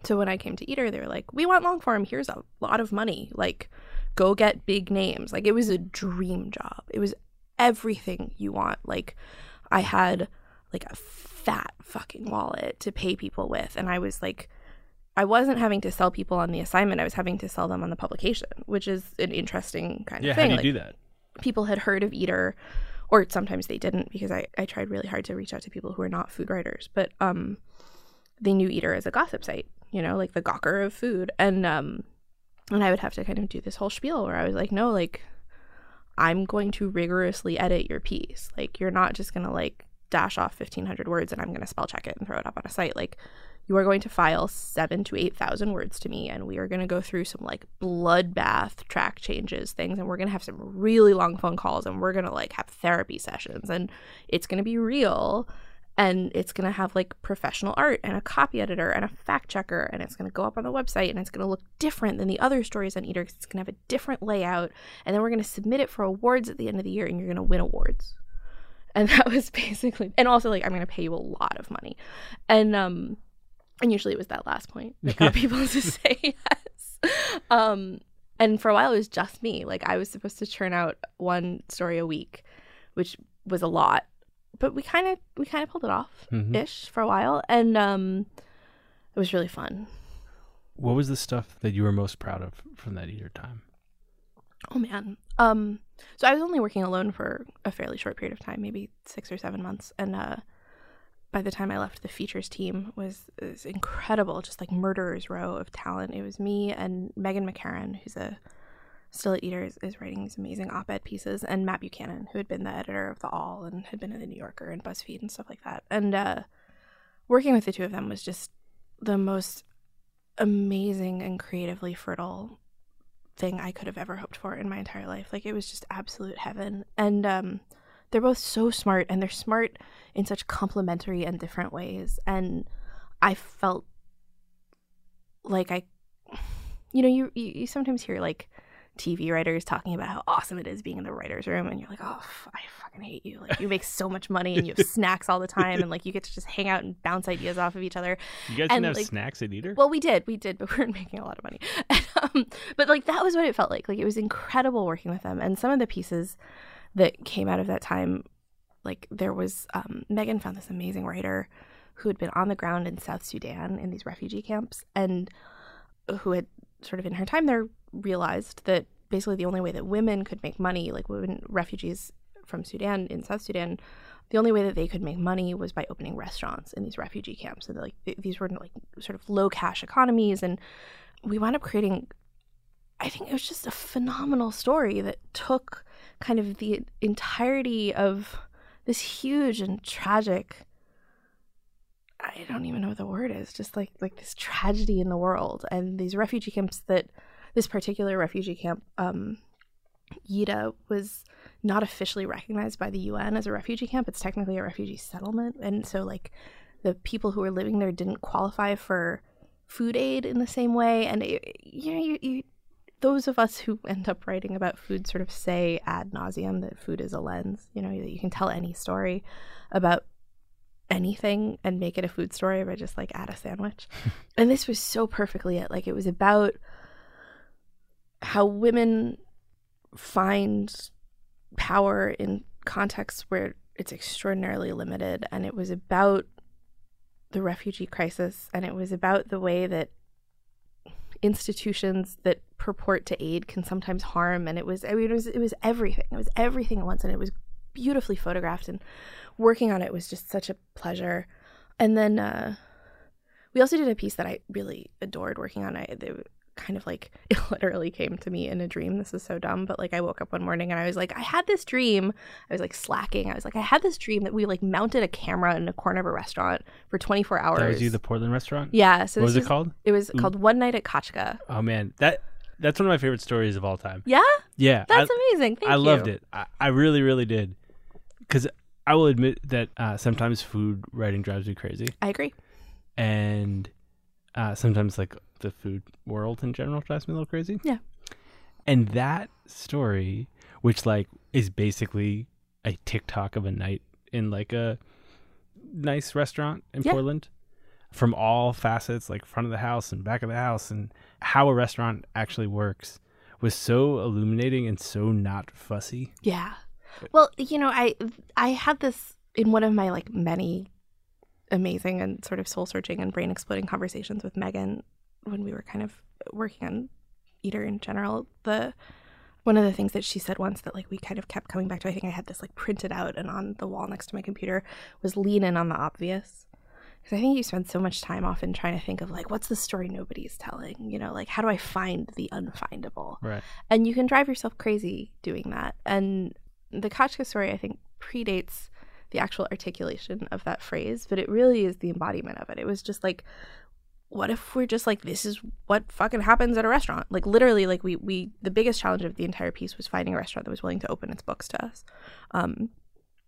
So when I came to Eater, they were like, "We want long form. Here's a lot of money. Like, go get big names." Like it was a dream job. It was everything you want. Like I had like a fat fucking wallet to pay people with and I was like I wasn't having to sell people on the assignment. I was having to sell them on the publication, which is an interesting kind Yeah, of how thing. do you Like, do that? people had heard of Eater, or sometimes they didn't because I, I tried really hard to reach out to people who are not food writers, but um, they knew Eater as a gossip site, you know, like the Gawker of food, and um, and I would have to kind of do this whole spiel where I was like, no, like I'm going to rigorously edit your piece, like you're not just gonna like dash off 1500 words and I'm gonna spell check it and throw it up on a site, like you are going to file seven to eight thousand words to me and we are going to go through some like bloodbath track changes things and we're going to have some really long phone calls and we're going to like have therapy sessions and it's going to be real and it's going to have like professional art and a copy editor and a fact checker and it's going to go up on the website and it's going to look different than the other stories on eater 'cause it's going to have a different layout. And then we're going to submit it for awards at the end of the year and you're going to win awards. And that was basically and also like i'm going to pay you a lot of money. And um and usually it was that last point. That got people to say yes. Um and for a while it was just me. Like i was supposed to churn out one story a week which was a lot but we kind of we kind of pulled it off Mhm. ish for a while and um it was really fun What was the stuff that you were most proud of from that eater time? Oh man. Um so I was only working alone for a fairly short period of time, maybe 6 or 7 months and uh by the time I left the features team was this incredible just like murderer's row of talent. It was me and Meghan McCarron who's a still at Eater is, writing these amazing op-ed pieces and Matt Buchanan who had been the editor of the Awl and had been in the New Yorker and BuzzFeed and stuff like that. And uh working with the two of them was just the most amazing and creatively fertile thing I could have ever hoped for in my entire life. Like it was just absolute heaven. And um they're both so smart and they're smart in such complementary and different ways. And I felt like I you know, you you, you sometimes hear like TV writers talking about how awesome it is being in the writer's room and you're like, Oh, I fucking hate you. Like you make so much money and you have snacks all the time and like you get to just hang out and bounce ideas off of each other. You guys And, didn't have like, snacks at Eater. Well, we did, we did, but we weren't making a lot of money. um, but like that was what it felt like. Like it was incredible working with them, and some of the pieces that came out of that time, like there was um, Megan found this amazing writer who had been on the ground in South Sudan in these refugee camps, and who had sort of in her time there realized that basically the only way that women could make money, like women refugees from Sudan in South Sudan, the only way that they could make money was by opening restaurants in these refugee camps. And like th- these were like sort of low cash economies. And we wound up creating, I think it was just a phenomenal story that took kind of the entirety of this huge and tragic. I don't even know what the word is, just like like this tragedy in the world and these refugee camps that this particular refugee camp, um, Yida was not officially recognized by the UN as a refugee camp. It's technically a refugee settlement. And so, like, the people who were living there didn't qualify for food aid in the same way. And, it, you know, you, you, those of us who end up writing about food sort of say ad nauseum that food is a lens, you know, that you can tell any story about anything and make it a food story by just like add a sandwich. and this was so perfectly it. Like, it was about how women find power in contexts where it's extraordinarily limited. And it was about the refugee crisis, and it was about the way that institutions that purport to aid can sometimes harm. And it was, I mean, it was, it was everything. It was everything at once, and it was beautifully photographed. And working on it was just such a pleasure. And then uh, we also did a piece that I really adored working on. I, kind of like it literally came to me in a dream. This is so dumb, but like I woke up one morning and I was like, I had this dream. I was like slacking. I was like, I had this dream that we like mounted a camera in a corner of a restaurant for 24 hours. That was you, the Portland restaurant. Yeah. So what was it called? It was called One Night at Kachka. Oh man, that that's one of my favorite stories of all time. Yeah. Yeah. That's I, amazing. Thank you. I you. loved it. I, I really, really did. Because I will admit that uh, sometimes food writing drives me crazy, I agree. and uh, sometimes like the food world in general drives me a little crazy. Yeah. And that story, which like is basically a tick-tock of a night in like a nice restaurant in Yeah. Portland, from all facets, like front of the house and back of the house, and how a restaurant actually works, was so illuminating and so not fussy. Yeah. Well, you know, I I had this in one of my like many amazing and sort of soul searching and brain exploding conversations with Megan when we were kind of working on Eater in general. The one of the things that she said once that like we kind of kept coming back to, I think I had this like printed out and on the wall next to my computer was lean in on the obvious. Because I think you spend so much time often trying to think of like what's the story nobody's telling, you know, like how do I find the unfindable? Right. and you can drive yourself crazy doing that. And the Kachka story, I think, predates the actual articulation of that phrase, but it really is the embodiment of it. It was just like, what if we're just like, this is what fucking happens at a restaurant? Like literally, like we we the biggest challenge of the entire piece was finding a restaurant that was willing to open its books to us. Um,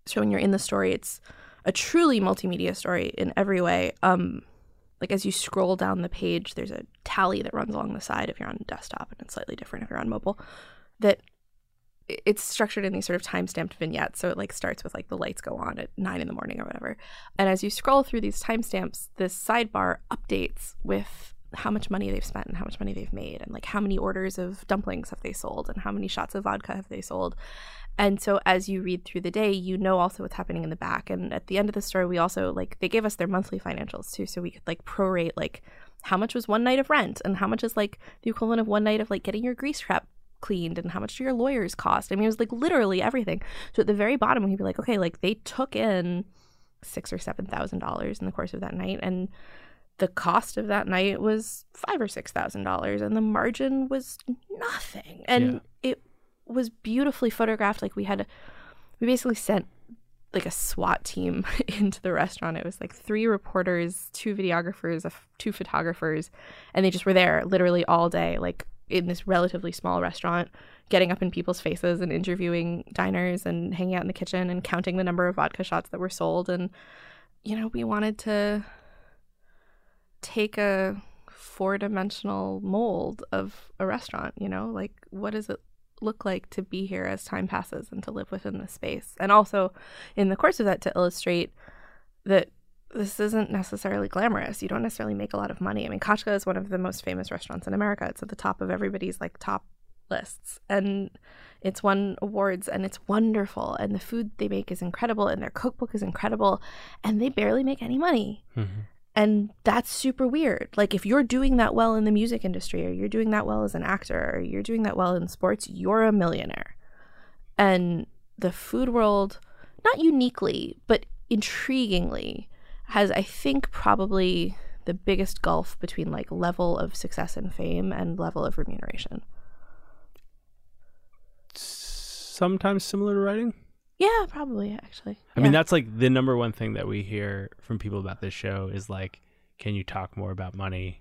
so when you're in the story, it's a truly multimedia story in every way. Um, like as you scroll down the page, there's a tally that runs along the side if you're on desktop, and it's slightly different if you're on mobile. That it's structured in these sort of time-stamped vignettes. So it like starts with like the lights go on at nine in the morning or whatever, and as you scroll through these timestamps, this sidebar updates with how much money they've spent and how much money they've made, and like how many orders of dumplings have they sold, and how many shots of vodka have they sold. And so as you read through the day, you know also what's happening in the back. And at the end of the story, we also like they gave us their monthly financials too, so we could like prorate like how much was one night of rent and how much is like the equivalent of one night of like getting your grease trap cleaned and how much do your lawyers cost. I mean, it was like literally everything. So at the very bottom, he'd be like, okay, like they took in six or seven thousand dollars in the course of that night, and the cost of that night was five or six thousand dollars, and the margin was nothing. And it was beautifully photographed. Like we had, we basically sent like a SWAT team into the restaurant. It was like three reporters, two videographers, a f- two photographers, and they just were there literally all day, like in this relatively small restaurant, getting up in people's faces and interviewing diners and hanging out in the kitchen and counting the number of vodka shots that were sold. And, you know, we wanted to take a four dimensional mold of a restaurant, you know, like what does it look like to be here as time passes and to live within this space? And also, in the course of that, to illustrate that this isn't necessarily glamorous. You don't necessarily make a lot of money. I mean, Kachka is one of the most famous restaurants in America. It's at the top of everybody's like top lists. And it's won awards and it's wonderful. And the food they make is incredible and their cookbook is incredible. And they barely make any money. Mm-hmm. And that's super weird. Like, if you're doing that well in the music industry, or you're doing that well as an actor, or you're doing that well in sports, you're a millionaire. And the food world not uniquely, but intriguingly, has I think probably the biggest gulf between like level of success and fame and level of remuneration. Sometimes similar to writing. Yeah, probably actually. I mean, that's like the number one thing that we hear from people about this show is like, can you talk more about money?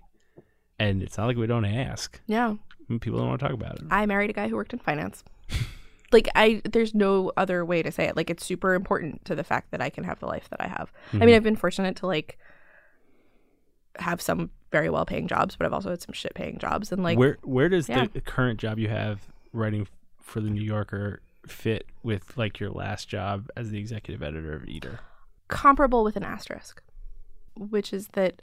And it's not like we don't ask. yeah. People don't want to talk about it. I married a guy who worked in finance. like I there's no other way to say it. Like it's super important to the fact that I can have the life that I have. I mean, hmm. I've been fortunate to like have some very well paying jobs, but I've also had some shit paying jobs and like where where does yeah. the current job you have writing for the New Yorker fit with like your last job as the executive editor of Eater? comparable with an asterisk, which is that.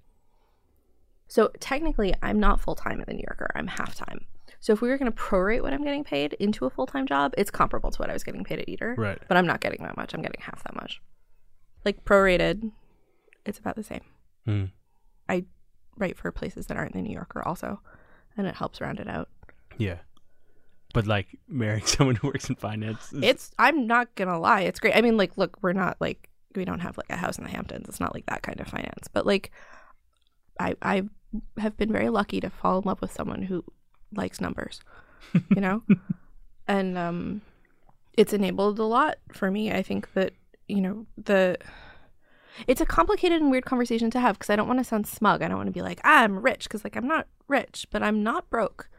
So technically, I'm not full time at the New Yorker. I'm half time. So if we were going to prorate what I'm getting paid into a full time job, it's comparable to what I was getting paid at Eater. Right. But I'm not getting that much. I'm getting half that much. Like prorated, it's about the same. Hmm. I write for places that aren't the New Yorker also, and it helps round it out. Yeah. But like marrying someone who works in finance. Is, It's I'm not gonna lie, it's great. I mean, like, look, we're not like we don't have like a house in the Hamptons. It's not like that kind of finance. But like, I I have been very lucky to fall in love with someone who likes numbers, you know, and um, it's enabled a lot for me. I think that you know the. It's a complicated and weird conversation to have because I don't want to sound smug. I don't want to be like I'm rich because like I'm not rich, but I'm not broke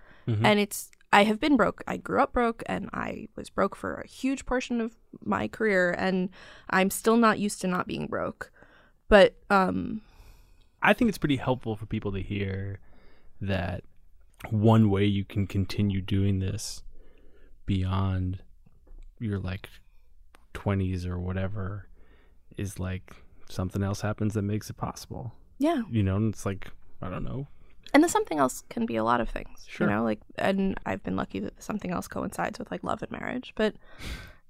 and it's I have been broke. I grew up broke and I was broke for a huge portion of my career and I'm still not used to not being broke. But um I think it's pretty helpful for people to hear that one way you can continue doing this beyond your like 20s or whatever is like something else happens that makes it possible. yeah. You know, and it's like I don't know. And the something else can be a lot of things. Sure. You know, like and I've been lucky that something else coincides with like love and marriage. But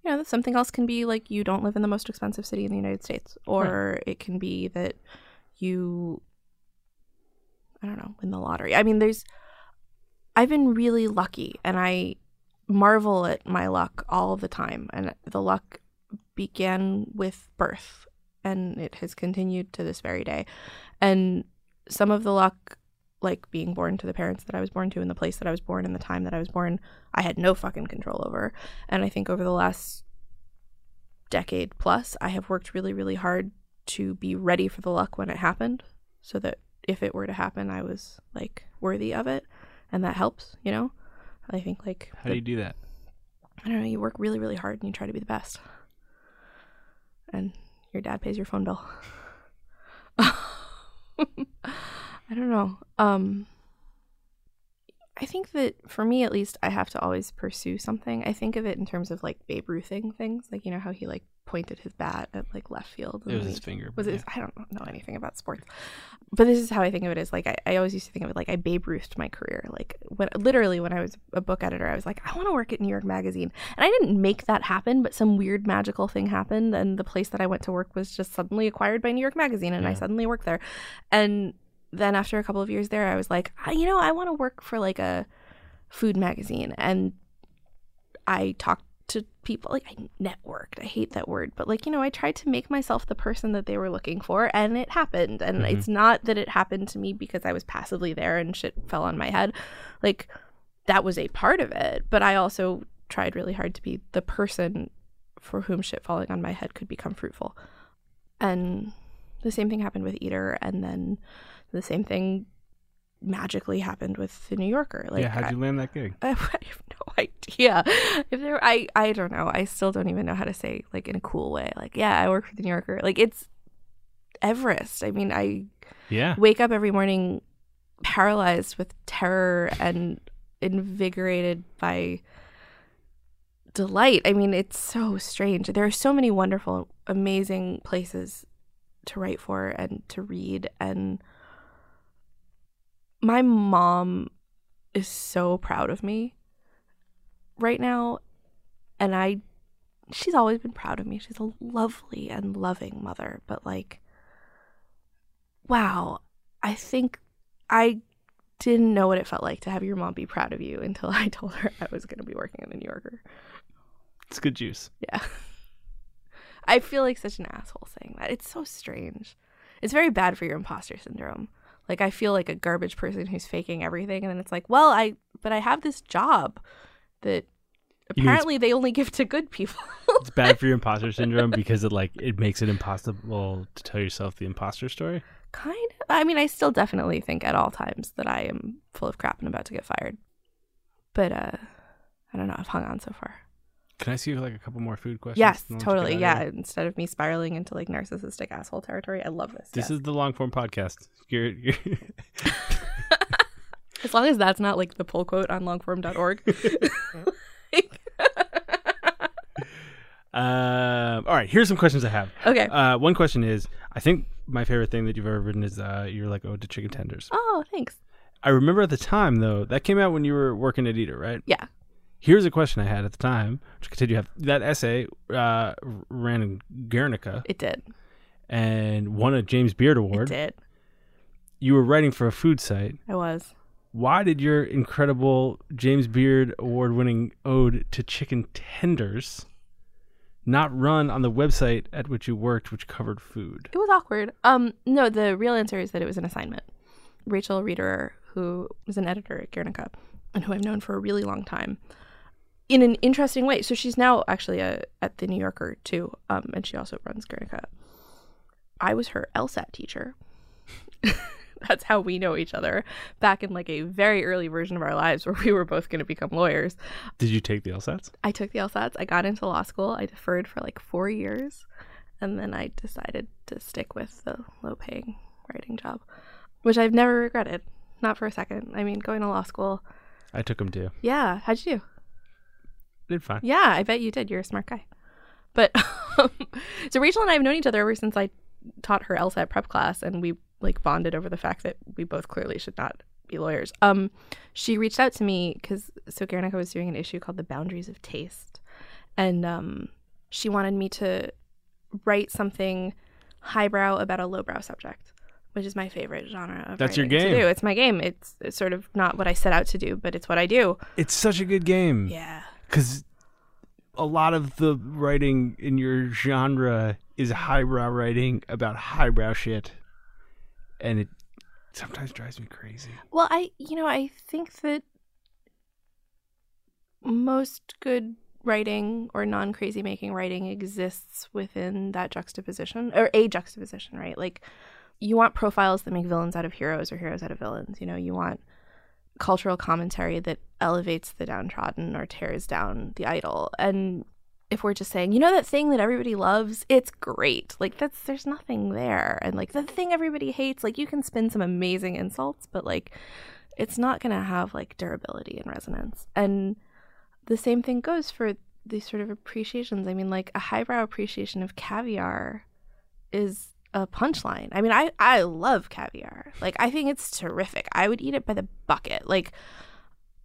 you know, that something else can be like you don't live in the most expensive city in the United States. Or it can be that you I don't know, win the lottery. I mean there's I've been really lucky and I marvel at my luck all the time. And the luck began with birth and it has continued to this very day. And some of the luck, like being born to the parents that I was born to in the place that I was born in the time that I was born, I had no fucking control over. And I think over the last decade plus, I have worked really, really hard to be ready for the luck when it happened so that if it were to happen, I was like worthy of it. And that helps, you know? I think like How do you do that? I don't know, you work really, really hard and you try to be the best. And your dad pays your phone bill. I don't know. Um I think that for me at least I have to always pursue something. I think of it in terms of like Babe Ruthing things, like you know how he like pointed his bat at like left field. It was his finger. Was it? I don't know anything about sports, but this is how I think of it. Is like I, I always used to think of it like I Babe Ruthed my career. Like when literally when I was a book editor, I was like I want to work at New York Magazine, and I didn't make that happen, but some weird magical thing happened, and the place that I went to work was just suddenly acquired by New York Magazine, and I suddenly worked there, and then after a couple of years there, I was like, I, you know, I want to work for like a food magazine, and I talked to people like I networked. I hate that word, but like you know, I tried to make myself the person that they were looking for, and it happened. And Mhm. it's not that it happened to me because I was passively there and shit fell on my head. Like that was a part of it, but I also tried really hard to be the person for whom shit falling on my head could become fruitful. And the same thing happened with Eater, and then the same thing magically happened with the New Yorker. Like yeah, how'd you land that gig? I, I have no idea. If there, I, I don't know. I still don't even know how to say like in a cool way. Like, yeah, I work for the New Yorker. Like, it's Everest. I mean, I Yeah. wake up every morning paralyzed with terror and invigorated by delight. I mean, it's so strange. There are so many wonderful, amazing places to write for and to read and my mom is so proud of me right now and I she's always been proud of me. She's a lovely and loving mother, but like wow, I think I didn't know what it felt like to have your mom be proud of you until I told her I was going to be working in the New Yorker. It's good juice. Yeah. I feel like such an asshole saying that. It's so strange. It's very bad for your imposter syndrome. Like I feel like a garbage person who's faking everything, and then it's like, well, I but I have this job that You mean it's- apparently they only give to good people. It's bad for your imposter syndrome because it like it makes it impossible to tell yourself the imposter story. kind of. I mean, I still definitely think at all times that I am full of crap and about to get fired. But uh I don't know. I've hung on so far. Can I see like a couple more food questions? Yes, and then we'll totally. out Yeah. Instead of me spiraling into like narcissistic asshole territory, I love this. This is the long form podcast. You're, you're as long as that's not like the pull quote on longform.org. Um, all right, here's some questions I have. okay. Uh, one question is, I think my favorite thing that you've ever written is uh, you're like oh, to chicken tenders. oh, thanks. I remember at the time though that came out when you were working at Eater, right? Yeah. Here's a question I had at the time, which I continue to have. That essay uh, ran in Guernica It did. and won a James Beard It Award. did. You were writing for a food site. I was. Why did your incredible James Beard Award winning ode to chicken tenders not run on the website at which you worked, which covered food? It was awkward. Um, no, the real answer is that it was an assignment. Rachel Riederer, who was an editor at Guernica and who I've known for a really long time, in an interesting way. So she's now actually a, at the New Yorker too, um, and she also runs Guernica. I was her LSAT teacher. That's how we know each other back in like a very early version of our lives where we were both going to become lawyers. Did you take the LSATs? I took the LSATs. I got into law school. I deferred for like four years. And then I decided to stick with the low paying writing job, which I've never regretted. Not for a second. I mean, going to law school. I took them too. Yeah. How'd you do? Did fine. Yeah, I bet you did. You're a smart guy. But so Rachel and I have known each other ever since I taught her LSAT prep class, and we like bonded over the fact that we both clearly should not be lawyers. Um, she reached out to me because so Guernica was doing an issue called "The Boundaries of Taste," and um, she wanted me to write something highbrow about a lowbrow subject, which is my favorite genre. Of That's your game. To do. It's my game. It's, it's sort of not what I set out to do, but it's what I do. It's such a good game. Yeah. Because a lot of the writing in your genre is highbrow writing about highbrow shit. And it sometimes drives me crazy. Well, I, you know, I think that most good writing or non crazy making writing exists within that juxtaposition or a juxtaposition, right? Like you want profiles that make villains out of heroes or heroes out of villains. You know, you want cultural commentary that elevates the downtrodden or tears down the idol. And if we're just saying, you know, that thing that everybody loves, it's great. Like that's there's nothing there. And like the thing everybody hates, like you can spin some amazing insults, but like it's not gonna have like durability and resonance. And the same thing goes for these sort of appreciations. I mean, like a highbrow appreciation of caviar is a punchline. I mean, I I love caviar. Like I think it's terrific. I would eat it by the bucket. Like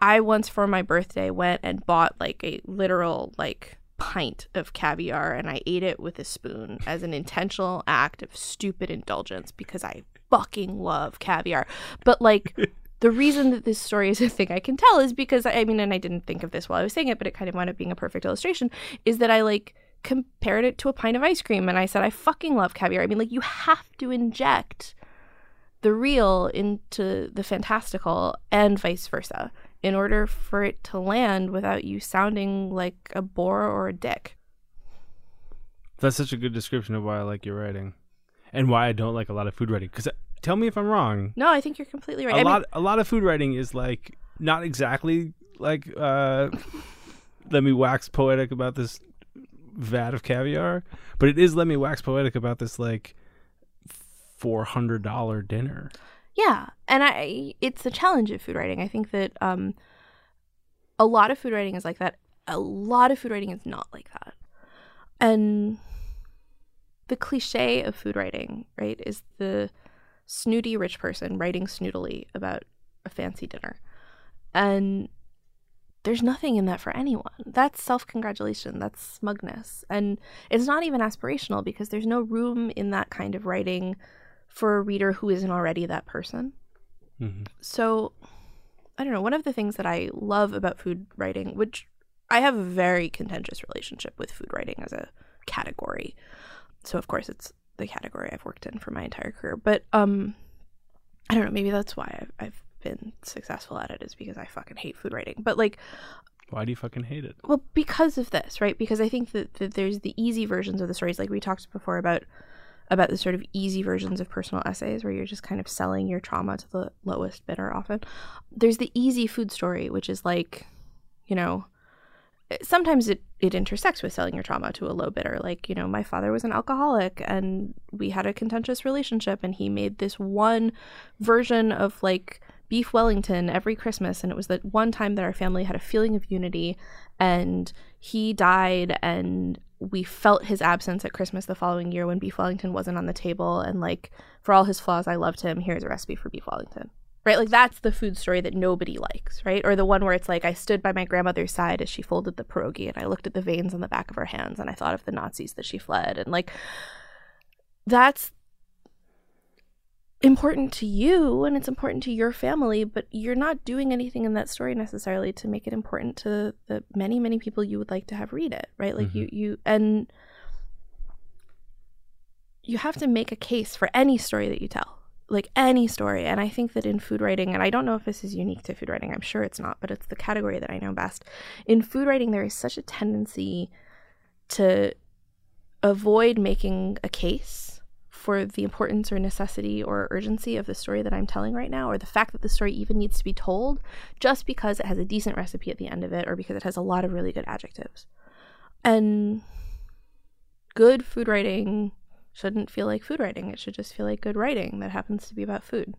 I once for my birthday went and bought like a literal like pint of caviar and I ate it with a spoon as an intentional act of stupid indulgence because I fucking love caviar. But like the reason that this story is a thing I can tell is because I mean, and I didn't think of this while I was saying it, but it kind of wound up being a perfect illustration, is that I like compared it to a pint of ice cream and I said, I fucking love caviar. I mean, like, you have to inject the real into the fantastical and vice versa in order for it to land without you sounding like a bore or a dick. That's such a good description of why I like your writing. And why I don't like a lot of food writing. Because tell me if I'm wrong. No, I think you're completely right. a I mean, lot a lot of food writing is like not exactly like uh let me wax poetic about this vat of caviar but it is let me wax poetic about this like $400 dinner Yeah, and I it's the challenge of food writing. I think that um a lot of food writing is like that. A lot of food writing is not like that. And the cliche of food writing, right, is the snooty rich person writing snootily about a fancy dinner. And there's nothing in that for anyone. That's self congratulation, that's smugness. And it's not even aspirational because there's no room in that kind of writing for a reader who isn't already that person. Mhm. So, I don't know. One of the things that I love about food writing, which I have a very contentious relationship with food writing as a category. So of course it's the category I've worked in for my entire career. But um I don't know, maybe that's why I've, I've been successful at it is because I fucking hate food writing. But like Why do you fucking hate it? well, because of this, right? Because I think that, that there's the easy versions of the stories, like we talked before about about the sort of easy versions of personal essays where you're just kind of selling your trauma to the lowest bidder often. There's the easy food story, which is like, you know, sometimes it, it intersects with selling your trauma to a low bidder. Like, you know, my father was an alcoholic and we had a contentious relationship and he made this one version of like beef Wellington every Christmas. And it was the one time that our family had a feeling of unity and he died and we felt his absence at Christmas the following year when beef Wellington wasn't on the table. And like, for all his flaws, I loved him. Here's a recipe for beef Wellington right? Like that's the food story that nobody likes, right? Or the one where it's like I stood by my grandmother's side as she folded the pierogi and I looked at the veins on the back of her hands and I thought of the Nazis that she fled and like that's important to you and it's important to your family, but you're not doing anything in that story necessarily to make it important to the many many people you would like to have read it, right? Like you mm-hmm. you and you have to make a case for any story that you tell like any story. And I think that in food writing, and I don't know if this is unique to food writing, I'm sure it's not, but it's the category that I know best. In food writing, there is such a tendency to avoid making a case for the importance or necessity or urgency of the story that I'm telling right now, or the fact that the story even needs to be told just because it has a decent recipe at the end of it, or because it has a lot of really good adjectives. And good food writing shouldn't feel like food writing. It should just feel like good writing that happens to be about food.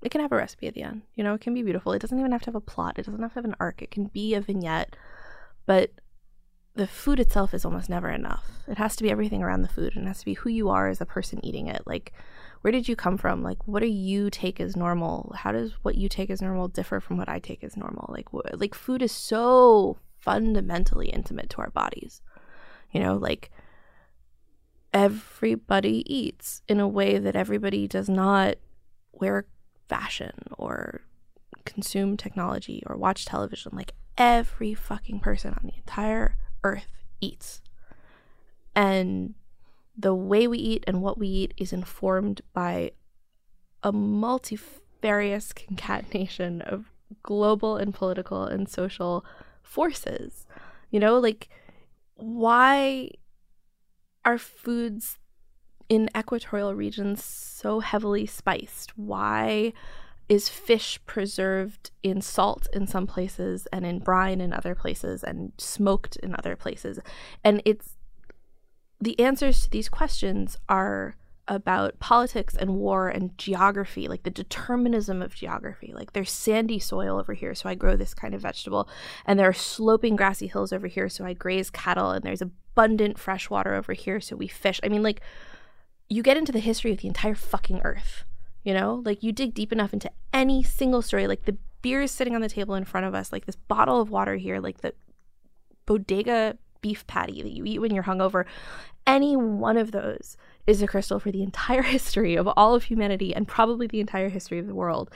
It can have a recipe at the end. You know, it can be beautiful. It doesn't even have to have a plot. It doesn't have to have an arc. It can be a vignette. But the food itself is almost never enough. It has to be everything around the food and it has to be who you are as a person eating it. Like, where did you come from? Like, what do you take as normal? How does what you take as normal differ from what I take as normal? Like, wh- like food is so fundamentally intimate to our bodies. You know, like everybody eats in a way that everybody does not wear fashion or consume technology or watch television. Like every fucking person on the entire earth eats. And the way we eat and what we eat is informed by a multifarious concatenation of global and political and social forces. You know, like why are foods in equatorial regions so heavily spiced? Why is fish preserved in salt in some places and in brine in other places and smoked in other places? And it's the answers to these questions are about politics and war and geography, like the determinism of geography. Like there's sandy soil over here, so I grow this kind of vegetable, and there are sloping grassy hills over here, so I graze cattle, and there's abundant fresh water over here, so we fish. I mean, like, you get into the history of the entire fucking earth, you know? Like, you dig deep enough into any single story, like the beer is sitting on the table in front of us, like this bottle of water here, like the bodega beef patty that you eat when you're hungover. Any one of those is a crystal for the entire history of all of humanity and probably the entire history of the world.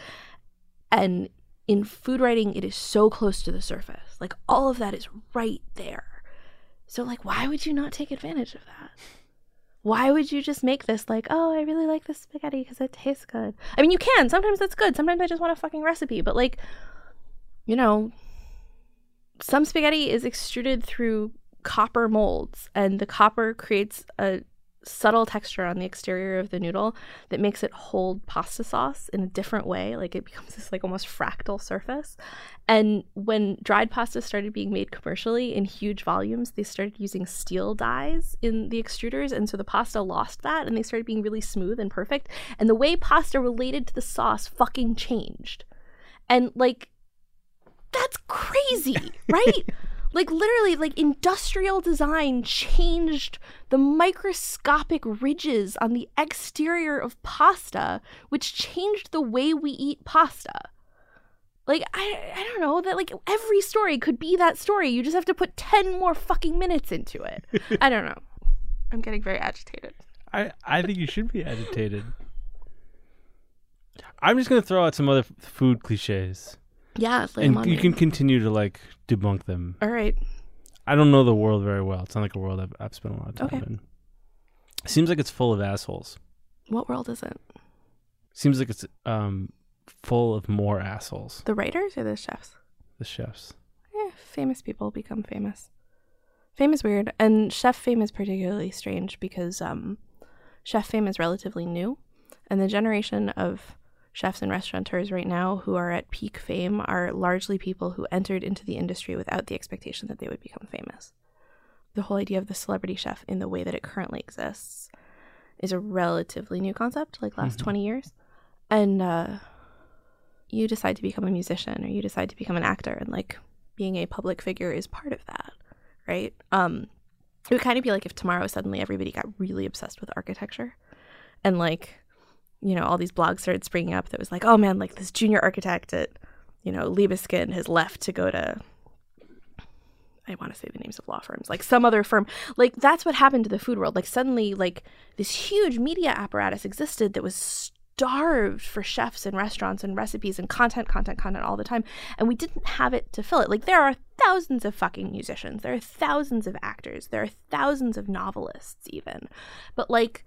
And in food writing, it is so close to the surface. Like all of that is right there. So, like, why would you not take advantage of that? Why would you just make this like, oh, I really like this spaghetti because it tastes good? I mean, you can. Sometimes that's good. Sometimes I just want a fucking recipe. But, like, you know, some spaghetti is extruded through copper molds, and the copper creates a subtle texture on the exterior of the noodle that makes it hold pasta sauce in a different way like it becomes this like almost fractal surface. And when dried pasta started being made commercially in huge volumes they started using steel dies in the extruders and so the pasta lost that and they started being really smooth and perfect. And the way pasta related to the sauce fucking changed. And like that's crazy right like literally like industrial design changed the microscopic ridges on the exterior of pasta which changed the way we eat pasta. Like I, I don't know that like every story could be that story. You just have to put 10 more fucking minutes into it. I don't know. I'm getting very agitated. I, I think you should be agitated. I'm just gonna throw out some other f- food cliches, yeah and you me. can continue to like debunk them. all right I don't know the world very well. It's not like a world I've, I've spent a lot of time Okay. in. Seems like it's full of assholes. What world is it? Seems like it's um full of more assholes. The writers or the chefs? The chefs. Eh, famous people become famous. Fame is weird, and chef fame is particularly strange because um, chef fame is relatively new, and the generation of chefs and restaurateurs right now who are at peak fame are largely people who entered into the industry without the expectation that they would become famous. The whole idea of the celebrity chef in the way that it currently exists is a relatively new concept, like last Mhm. 20 years. And uh, you decide to become a musician or you decide to become an actor, and like being a public figure is part of that, right? Um, it would kind of be like if tomorrow suddenly everybody got really obsessed with architecture and like, you know, all these blogs started springing up that was like, oh man, like this junior architect at, you know, Libeskind has left to go to, I want to say the names of law firms, like some other firm. Like that's what happened to the food world. Like suddenly, like this huge media apparatus existed that was starved for chefs and restaurants and recipes and content, content, content all the time. And we didn't have it to fill it. Like there are thousands of fucking musicians, there are thousands of actors, there are thousands of novelists, even. But like,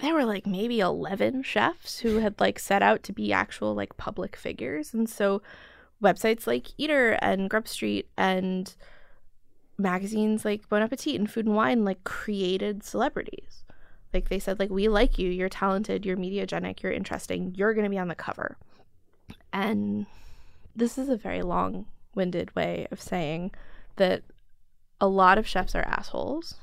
there were like maybe 11 chefs who had like set out to be actual like public figures. And so websites like Eater and Grub Street and magazines like Bon Appetit and Food and Wine like created celebrities. Like they said, like, we like you, you're talented, you're mediagenic, you're interesting, you're gonna be on the cover. And this is a very long winded way of saying that a lot of chefs are assholes.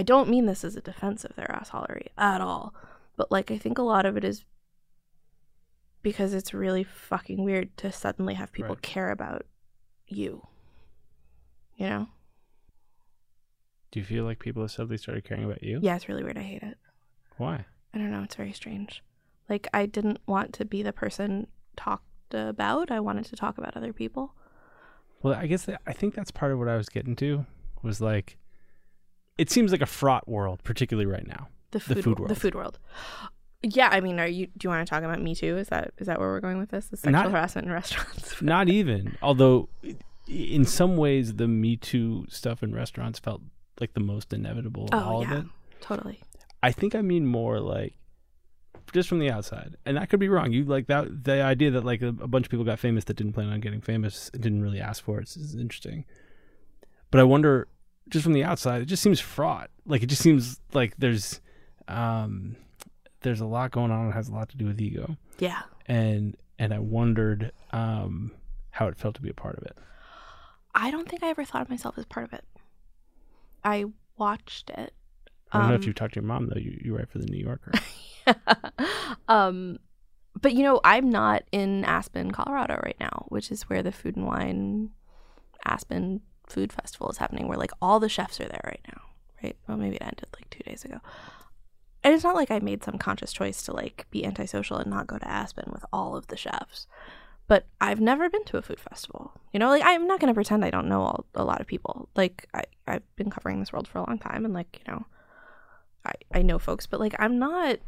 I don't mean this as a defense of their assholery at all. But like I think a lot of it is because it's really fucking weird to suddenly have people Right. care about you. You know? Do you feel like people have suddenly started caring about you? Yeah, it's really weird. I hate it. Why? I don't know. It's very strange. Like, I didn't want to be the person talked about. I wanted to talk about other people. Well, I guess that, I think that's part of what I was getting to was like, it seems like a fraught world, particularly right now. The The food, food The world. food world. Yeah, I mean, are you? Do you want to talk about Me Too? Is that is that where we're going with this? The sexual Not- harassment in restaurants. Not even. Although, in some ways, the Me Too stuff in restaurants felt like the most inevitable of oh all yeah, of it. totally. I think I mean more like just from the outside, and I could be wrong. You like that the idea that like a, a bunch of people got famous that didn't plan on getting famous, didn't really ask for it is interesting. But I wonder, just from the outside, it just seems fraught. Like it just seems like there's, um, there's a lot going on. It has a lot to do with ego, Yeah. and and I wondered um, how it felt to be a part of it. I don't think I ever thought of myself as part of it. I watched it. I don't know if Um, you talked to your mom though. You you write for the New Yorker. um, but you know, I'm not in Aspen, Colorado right now, which is where the Food and Wine Aspen Food Festival is happening, where like all the chefs are there right now, right? Well, maybe it ended like two days ago. And it's not like I made some conscious choice to like be antisocial and not go to Aspen with all of the chefs. But I've never been to a food festival. You know, like I'm not going to pretend I don't know all, a lot of people. Like I, I've been covering this world for a long time and like, you know, I, I know folks, but like I'm not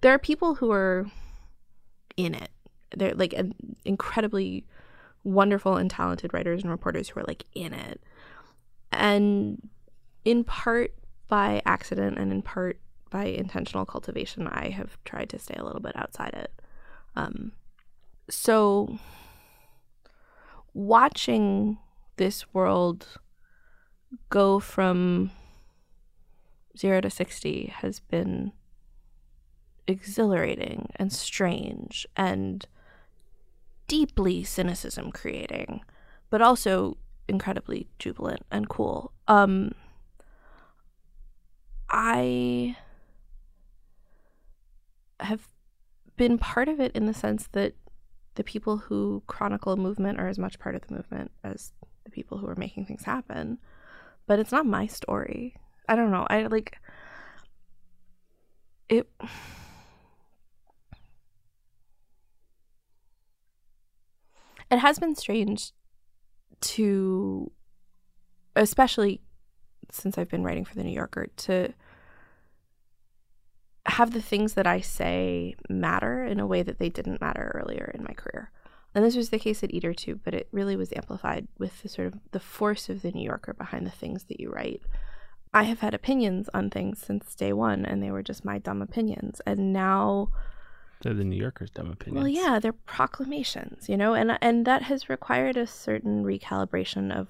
there are people who are in it. They're like incredibly wonderful and talented writers and reporters who are like in it. And in part by accident and in part by intentional cultivation, I have tried to stay a little bit outside it. Um, so watching this world go from zero to 60 has been exhilarating and strange and deeply cynicism creating, but also incredibly jubilant and cool. Um, I have been part of it in the sense that the people who chronicle a movement are as much part of the movement as the people who are making things happen. But it's not my story. I don't know. I like it. It has been strange to, especially since I've been writing for the New Yorker, to have the things that I say matter in a way that they didn't matter earlier in my career. And this was the case at Eater too, but it really was amplified with the sort of the force of the New Yorker behind the things that you write. I have had opinions on things since day one, and they were just my dumb opinions. And now, They're the New Yorker's dumb opinions. well, yeah, they're proclamations, you know, and and that has required a certain recalibration of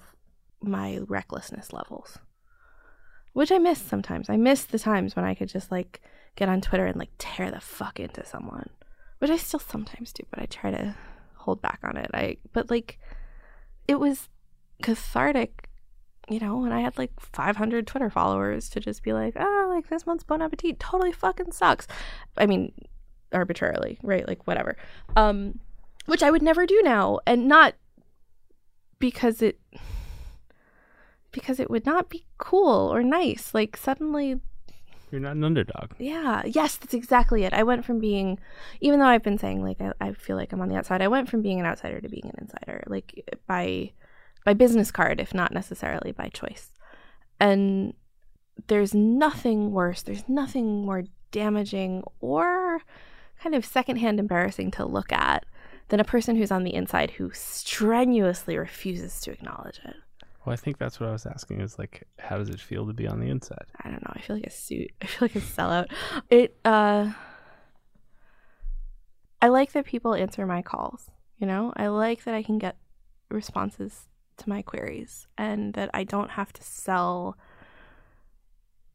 my recklessness levels, which I miss sometimes. I miss the times when I could just like get on Twitter and like tear the fuck into someone, which I still sometimes do, but I try to hold back on it. I but like it was cathartic, you know, when I had like 500 Twitter followers to just be like, oh, like this month's Bon Appetit totally fucking sucks. I mean, arbitrarily, right? Like whatever. Um, which I would never do now, and not because it because it would not be cool or nice. Like suddenly You're not an underdog. yeah, yes, that's exactly it. I went from being, even though I've been saying like I, I feel like I'm on the outside, I went from being an outsider to being an insider, like by by business card, if not necessarily by choice. And there's nothing worse. There's nothing more damaging or kind of secondhand embarrassing to look at than a person who's on the inside who strenuously refuses to acknowledge it. Well, I think that's what I was asking is like, how does it feel to be on the inside? I don't know. I feel like a suit. I feel like a sellout. It uh I like that people answer my calls, you know? I like that I can get responses to my queries and that I don't have to sell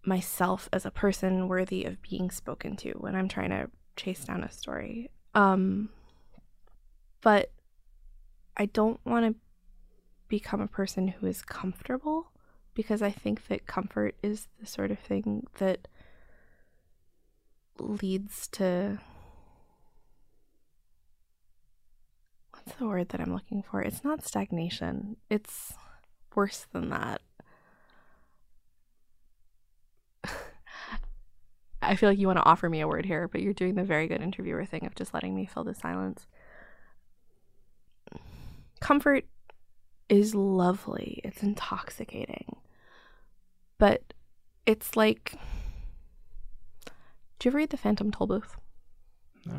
myself as a person worthy of being spoken to when I'm trying to chase down a story. Um but I don't want to become a person who is comfortable because I think that comfort is the sort of thing that leads to what's the word that I'm looking for? It's not stagnation. It's worse than that. I feel like you want to offer me a word here, but you're doing the very good interviewer thing of just letting me fill the silence. Comfort is lovely. It's intoxicating. But it's like Did you ever read The Phantom Tollbooth? No.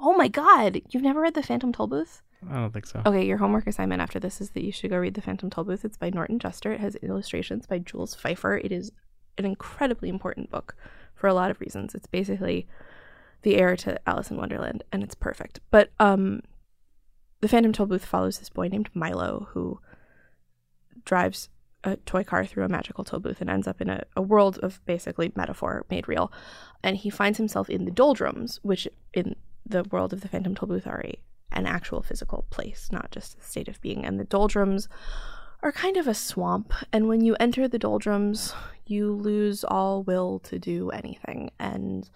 Oh my god, you've never read The Phantom Tollbooth? I don't think so. Okay, your homework assignment after this is that you should go read The Phantom Tollbooth. It's by Norton Juster. It has illustrations by Jules Feiffer. It is an incredibly important book for a lot of reasons. It's basically the heir to Alice in Wonderland, and it's perfect. But um, The Phantom Tollbooth follows this boy named Milo who drives a toy car through a magical toll booth and ends up in a, a world of basically metaphor made real. And he finds himself in the doldrums, which in the world of the Phantom Tollbooth are a, an actual physical place, not just a state of being. And the doldrums are kind of a swamp. And when you enter the doldrums, you lose all will to do anything. And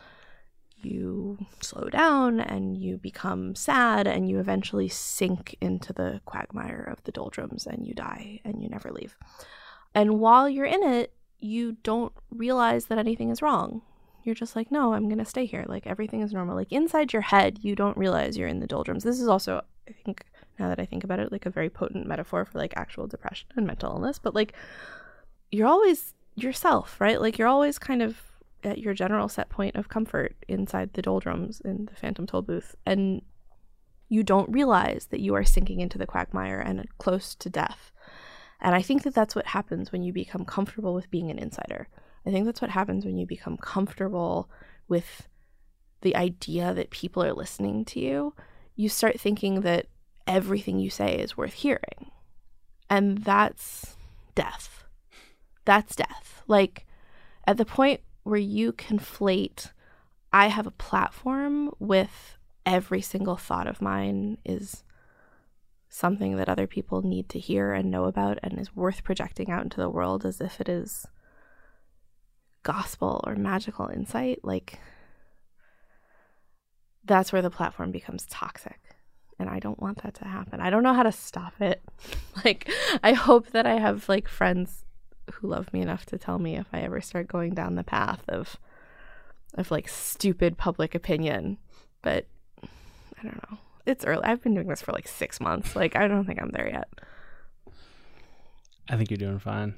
you slow down and you become sad and you eventually sink into the quagmire of the doldrums and you die and you never leave. And while you're in it, you don't realize that anything is wrong. You're just like, no, I'm to stay here. Like everything is normal. Like inside your head, you don't realize you're in the doldrums. This is also, I think, now that I think about it, like a very potent metaphor for like actual depression and mental illness. But like, you're always yourself, right? Like you're always kind of at your general set point of comfort inside the doldrums in the Phantom Tollbooth, and you don't realize that you are sinking into the quagmire and close to death. And I think that that's what happens when you become comfortable with being an insider. I think that's what happens when you become comfortable with the idea that people are listening to you. You start thinking that everything you say is worth hearing. And that's death. That's death. Like, at the point where you conflate, I have a platform with every single thought of mine is something that other people need to hear and know about and is worth projecting out into the world as if it is gospel or magical insight, like that's where the platform becomes toxic. And I don't want that to happen. I don't know how to stop it. like, I hope that I have like friends who love me enough to tell me if I ever start going down the path of of like stupid public opinion. But I don't know. It's early. I've been doing this for like six months. Like I don't think I'm there yet. I think you're doing fine.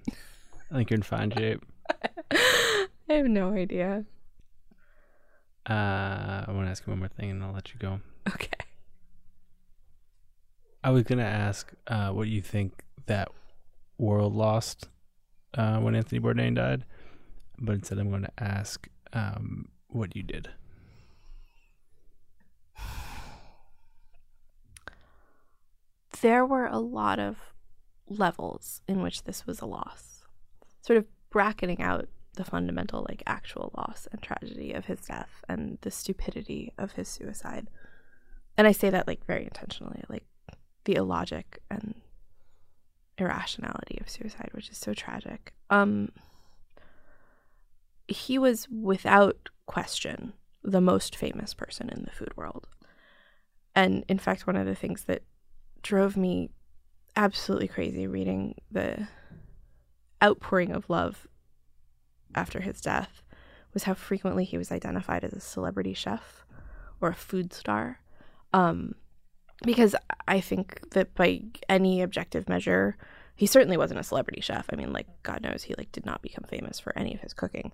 I think you're in fine shape. I have no idea. Uh, I want to ask you one more thing, and I'll let you go. Okay. I was gonna ask uh, what you think that world lost uh, when Anthony Bourdain died, but instead I'm going to ask um, what you did. There were a lot of levels in which this was a loss, sort of bracketing out the fundamental, like, actual loss and tragedy of his death and the stupidity of his suicide. And I say that, like, very intentionally, like, the illogic and irrationality of suicide, which is so tragic. Um, he was without question the most famous person in the food world. And in fact, one of the things that drove me absolutely crazy reading the outpouring of love after his death was how frequently he was identified as a celebrity chef or a food star. Um, because I think that by any objective measure, he certainly wasn't a celebrity chef. I mean, like God knows he like did not become famous for any of his cooking.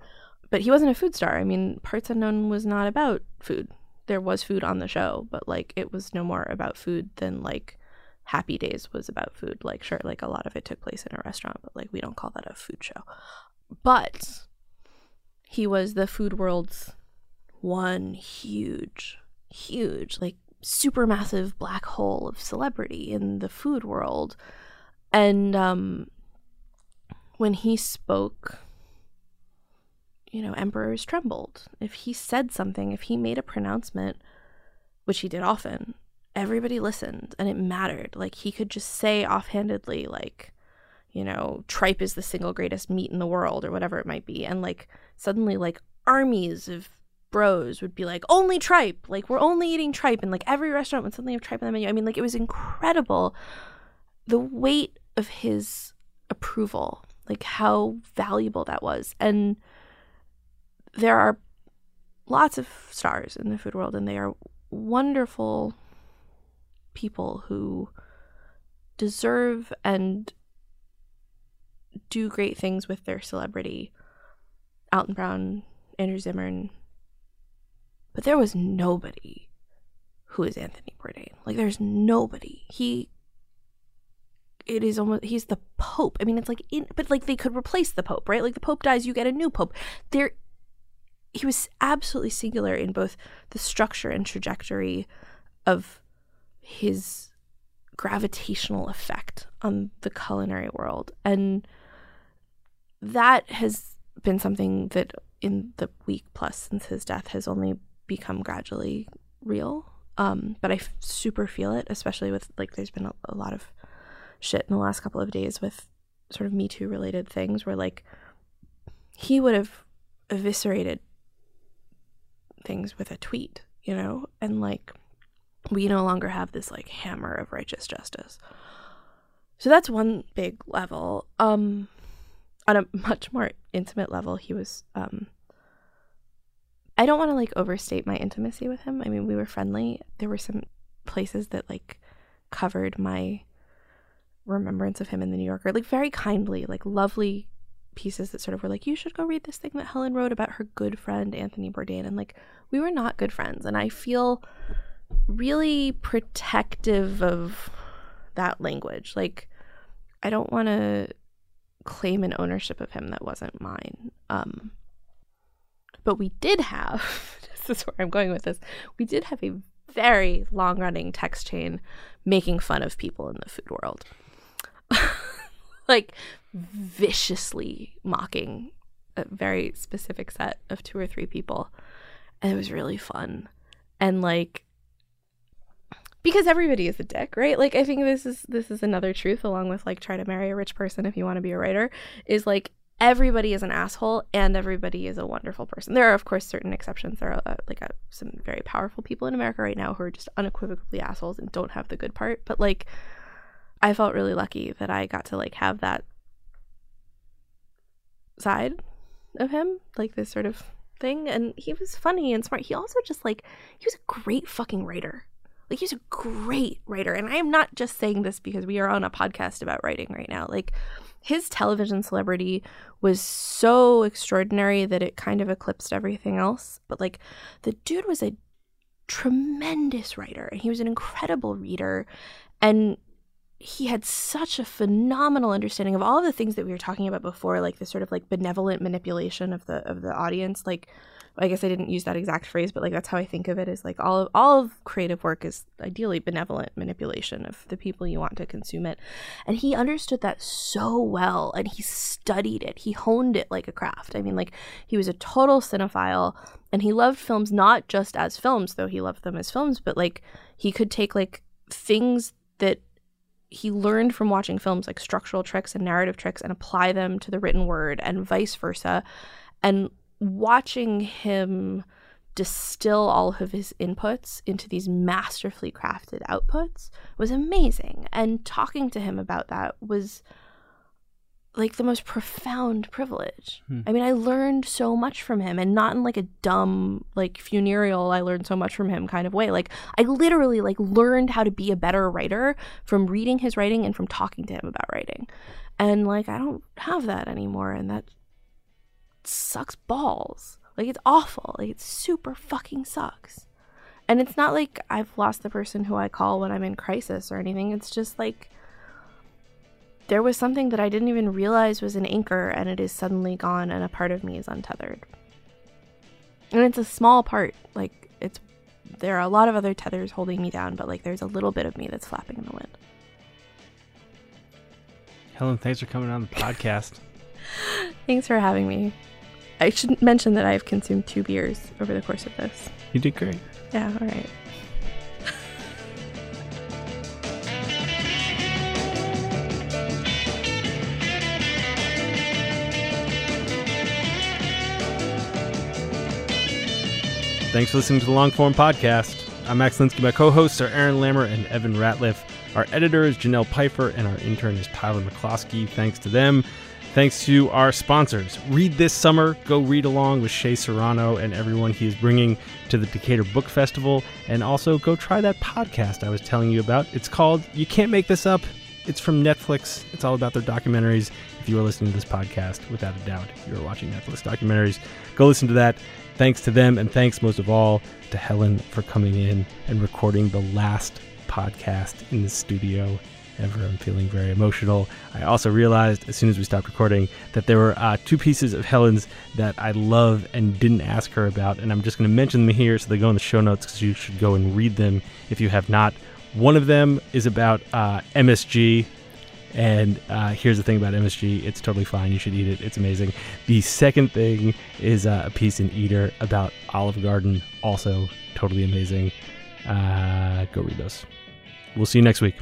But he wasn't a food star. I mean, Parts Unknown was not about food. There was food on the show, but like it was no more about food than like Happy Days was about food. Like sure, like a lot of it took place in a restaurant, but like we don't call that a food show. But he was the food world's one huge, huge, like supermassive black hole of celebrity in the food world. And um, when he spoke, you know, emperors trembled. If he said something, if he made a pronouncement, which he did often, everybody listened and it mattered. Like he could just say offhandedly, like, you know, tripe is the single greatest meat in the world or whatever it might be. And like suddenly, like, armies of bros would be like, only tripe. Like, we're only eating tripe. And like every restaurant would suddenly have tripe on the menu. I mean, like, it was incredible the weight of his approval, like how valuable that was. And there are lots of stars in the food world, and they are wonderful people who deserve and do great things with their celebrity. Alton Brown, Andrew Zimmern. But there was nobody who is Anthony Bourdain. Like there's nobody. He it is almost he's the pope. I mean it's like in but like they could replace the pope, right? Like the pope dies, you get a new pope. There he was absolutely singular in both the structure and trajectory of his gravitational effect on the culinary world. And that has been something that in the week plus since his death has only become gradually real. Um, but I f- super feel it, especially with like there's been a, a lot of shit in the last couple of days with sort of Me Too related things where like he would have eviscerated things with a tweet, you know? And like we no longer have this like hammer of righteous justice. So that's one big level. Um on a much more intimate level, he was um I don't want to like overstate my intimacy with him. I mean, we were friendly. There were some places that like covered my remembrance of him in the New Yorker, like very kindly, like lovely pieces that sort of were like, you should go read this thing that Helen wrote about her good friend Anthony Bourdain. And like, we were not good friends. And I feel really protective of that language. Like, I don't want to claim an ownership of him that wasn't mine. Um, but we did have, this is where I'm going with this, we did have a very long running text chain making fun of people in the food world. like viciously mocking a very specific set of two or three people. And it was really fun. And like because everybody is a dick, right? Like I think this is this is another truth along with like try to marry a rich person if you want to be a writer is like everybody is an asshole and everybody is a wonderful person. There are of course certain exceptions. There are uh, like uh, some very powerful people in America right now who are just unequivocally assholes and don't have the good part, but like I felt really lucky that I got to like have that side of him, like this sort of thing. And he was funny and smart. He also just like he was a great fucking writer. Like he's a great writer. And I am not just saying this because we are on a podcast about writing right now. Like his television celebrity was so extraordinary that it kind of eclipsed everything else. But like the dude was a tremendous writer and he was an incredible reader And he had such a phenomenal understanding of all of the things that we were talking about before, like the sort of like benevolent manipulation of the of the audience. Like, I guess I didn't use that exact phrase, but like that's how I think of it. Is like all of all of creative work is ideally benevolent manipulation of the people you want to consume it, and he understood that so well, and he studied it. He honed it like a craft. I mean, like he was a total cinephile, and he loved films not just as films, though he loved them as films, but like he could take like things that he learned from watching films like structural tricks and narrative tricks and apply them to the written word and vice versa. And watching him distill all of his inputs into these masterfully crafted outputs was amazing. And talking to him about that was like the most profound privilege. Hmm. I mean, I learned so much from him and not in like a dumb, like funereal, I learned so much from him kind of way. Like I literally like learned how to be a better writer from reading his writing and from talking to him about writing. And like I don't have that anymore and that sucks balls. Like it's awful. Like it super fucking sucks. And it's not like I've lost the person who I call when I'm in crisis or anything. It's just like there was something that I didn't even realize was an anchor and it is suddenly gone and a part of me is untethered. And it's a small part. Like it's there are a lot of other tethers holding me down, but like there's a little bit of me that's flapping in the wind. Helen, thanks for coming on the podcast. Thanks for having me. I should mention that I've consumed two beers over the course of this. You did great. Yeah, all right. Thanks for listening to the Longform Podcast. I'm Max Linsky. My co hosts are Aaron Lammer and Evan Ratliff. Our editor is Janelle Pfeiffer, and our intern is Tyler McCloskey. Thanks to them. Thanks to our sponsors. Read this summer. Go read along with Shea Serrano and everyone he is bringing to the Decatur Book Festival. And also go try that podcast I was telling you about. It's called You Can't Make This Up. It's from Netflix. It's all about their documentaries. If you are listening to this podcast, without a doubt, you're watching Netflix documentaries. Go listen to that. Thanks to them, and thanks most of all to Helen for coming in and recording the last podcast in the studio I'm feeling very emotional. I also realized as soon as we stopped recording that there were uh, two pieces of Helen's that I love and didn't ask her about, and I'm just going to mention them here so they go in the show notes because you should go and read them if you have not. One of them is about uh, MSG. And uh, here's the thing about MSG it's totally fine. You should eat it. It's amazing. The second thing is uh, a piece in Eater about Olive Garden. Also, totally amazing. Uh, go read those. We'll see you next week.